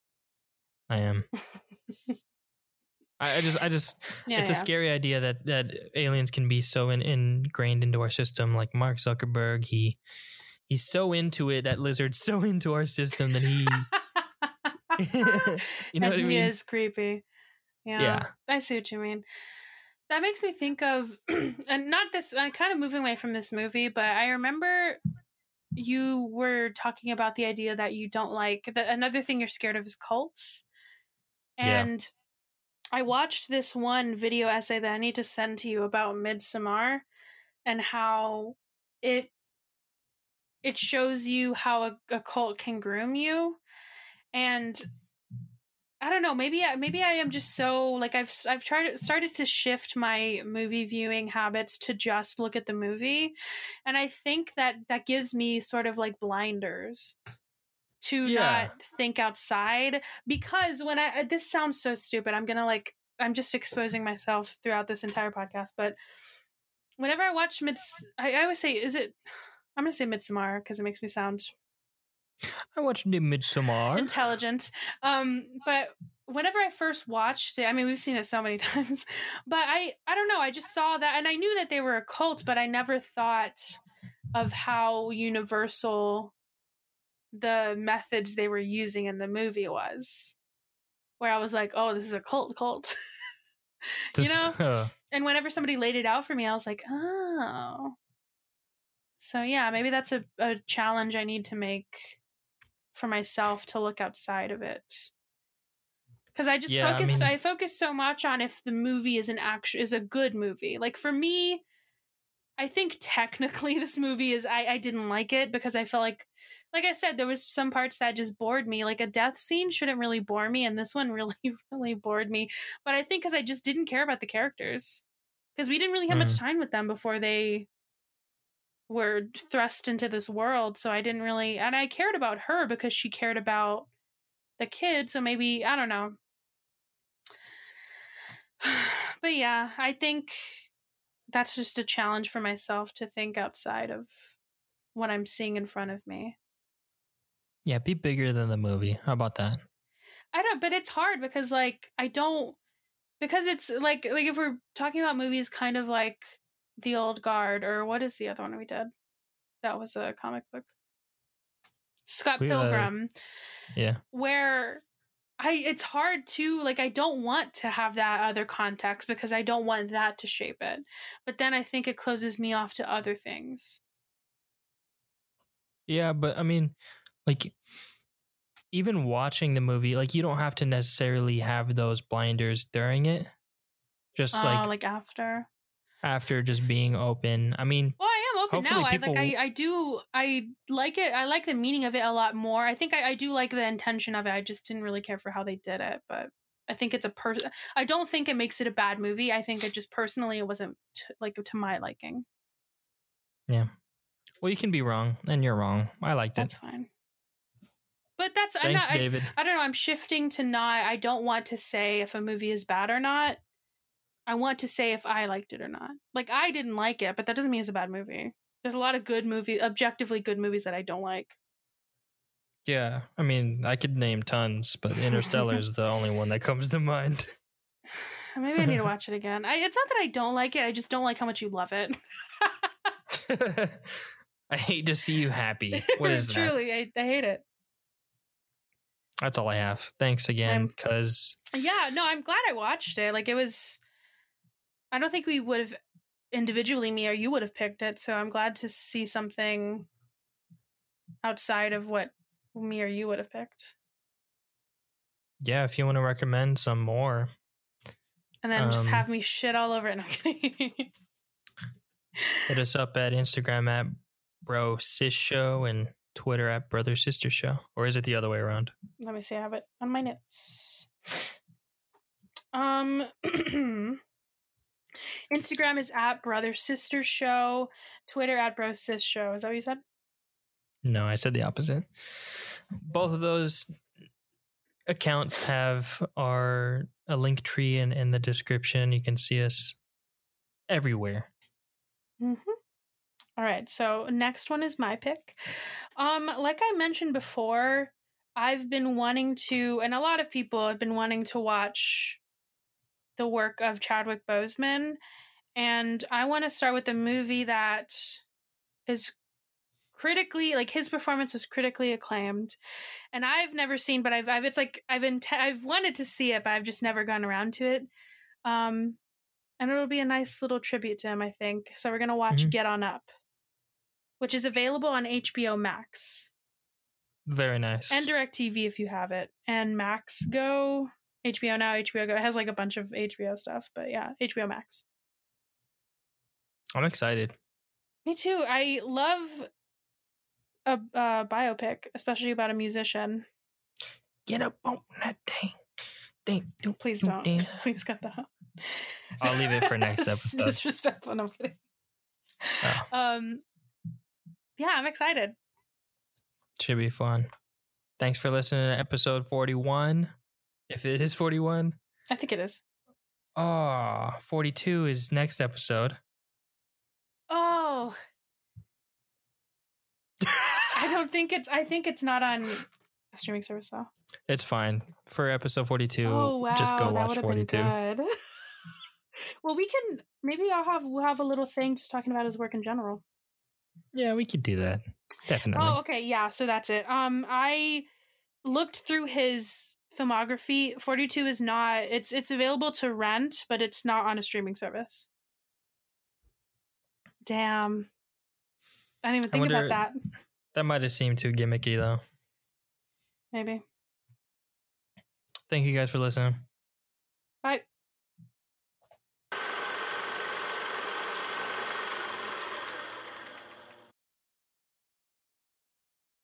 B: I am. I, I just I just
A: yeah,
B: it's
A: yeah.
B: a scary idea that that aliens can be so in, ingrained into our system like mark zuckerberg he he's so into it that lizard's so into our system that he you know what i mean He
A: is creepy. Yeah,
B: Yeah.
A: I see what you mean. That makes me think of, and not this. I'm kind of moving away from this movie, but I remember you were talking about the idea that you don't like. The, another thing you're scared of is cults,
B: Yeah.
A: I watched this one video essay that I need to send to you about Midsommar and how it it shows you how a, a cult can groom you and I don't know. Maybe I, maybe I am just so like I've I've tried started to shift my movie viewing habits to just look at the movie, and I think that that gives me sort of like blinders to
B: Yeah.
A: not think outside because when I this sounds so stupid, I'm gonna like I'm just exposing myself throughout this entire podcast, but whenever I watch Mids, I, I always say, is it? I'm gonna say Midsommar because it makes me sound
B: I watched the Midsommar.
A: intelligent. Um, but whenever I first watched it, I mean, we've seen it so many times, but I, I don't know. I just saw that, and I knew that they were a cult, but I never thought of how universal the methods they were using in the movie was. Where I was like, oh, this is a cult, cult. you know?
B: uh,
A: and whenever somebody laid it out for me, I was like, oh. So yeah, maybe that's a, a challenge I need to make for myself to look outside of it. Because I just
B: Yeah, I
A: focus I,
B: mean-
A: focus so much on if the movie is an action is a good movie. Like for me, I think technically this movie is I, I didn't like it because I felt like like I said, there was some parts that just bored me. Like a death scene shouldn't really bore me, and this one really, really bored me. But I think because I just didn't care about the characters. Because we didn't really have much mm. time with them before they were thrust into this world. So I didn't really and I cared about her because she cared about the kid. So maybe I don't know. But yeah, I think that's just a challenge for myself to think outside of what I'm seeing in front of me.
B: Yeah, be bigger than the movie. How about that?
A: I don't, but it's hard because like I don't because it's like like if we're talking about movies, kind of like The Old Guard or what is the other one we did? That was a comic book. Scott
B: We, uh,
A: Pilgrim,
B: Yeah.
A: where I it's hard to like I don't want to have that other context because I don't want that to shape it. But then I think it closes me off to other things.
B: Yeah, but I mean, like, even watching the movie, like, you don't have to necessarily have those blinders during it. Just
A: Uh,
B: like,
A: like after.
B: after just being open. I mean,
A: Well, I am open now. I like I, I do I like it. I like the meaning of it a lot more. I think I, I do like the intention of it. I just didn't really care for how they did it, but I think it's a person. I don't think it makes it a bad movie. I think it just personally it wasn't t- like to my liking. Yeah.
B: Well, you can be wrong, and you're wrong. I liked
A: That's
B: it.
A: fine. But that's I'm not. I,
B: David.
A: I don't know. I'm shifting to not. I don't want to say if a movie is bad or not. I want to say if I liked it or not. Like I didn't like it, but that doesn't mean it's a bad movie. There's a lot of good movie, objectively good movies that I don't like.
B: yeah, I mean, I could name tons, but Interstellar is the only one that comes to mind.
A: Maybe I need to watch it again. I, it's not that I don't like it. I just don't like how much you love it.
B: I hate to see you happy. What is that?
A: Truly, I, I hate it.
B: That's all I have. Thanks again, because
A: Yeah, no, I'm glad I watched it. Like it was. I don't think we would have individually, me or you would have picked it. So I'm glad to see something outside of what me or you would have picked.
B: yeah, if you want to recommend some more,
A: And then just
B: Um,
A: have me shit all over it. No,
B: hit us up at Instagram at Bro Sis Show and Twitter at Brother Sister Show, or is it the other way around?
A: Let me see. I have it on my notes. Um, Instagram is at brother sister show. Twitter at bro sis show. Is that what you said?
B: No, I said the opposite. Both of those accounts have our a Linktree in, in the description. You can see us everywhere.
A: Mm-hmm. All right. So next one is my pick. Um, like I mentioned before, I've been wanting to, and a lot of people have been wanting to watch the work of Chadwick Boseman, and I want to start with a movie that is critically like his performance was critically acclaimed and i've never seen but i've, I've it's like i've int- i've wanted to see it but i've just never gone around to it um and it'll be a nice little tribute to him i think so we're gonna watch
B: Mhm.
A: get on up which is available on hbo max
B: Very nice.
A: and DirecTV if you have it, and Max Go, HBO Now, HBO Go. It has like a bunch of HBO stuff, but yeah, HBO Max.
B: I'm excited.
A: Me too. I love a, a biopic, especially about a musician.
B: Get up on that thing. Thing. do,
A: Please
B: do,
A: don't. Please cut that out.
B: I'll leave it for next episode.
A: Disrespectful. No, I'm kidding.
B: Oh.
A: Um, yeah, I'm excited.
B: Should be fun. Thanks for listening to episode 41. If it is 41.
A: I think it is.
B: Oh, 42 is next episode.
A: Oh. I don't think it's I think it's not on a streaming service though.
B: It's fine. For episode 42,
A: oh wow.
B: just go
A: that
B: watch
A: would have
B: 42.
A: been good. well, we can maybe I'll have we'll have a little thing just talking about his work in general.
B: Yeah, we could do that. Definitely.
A: Oh, okay, yeah. So that's it. Um, I looked through his filmography. Forty two is not. It's it's available to rent, but it's not on a streaming service. Damn. I didn't even think
B: wonder-
A: about that.
B: That might have seemed too gimmicky, though.
A: Maybe.
B: Thank you guys for listening.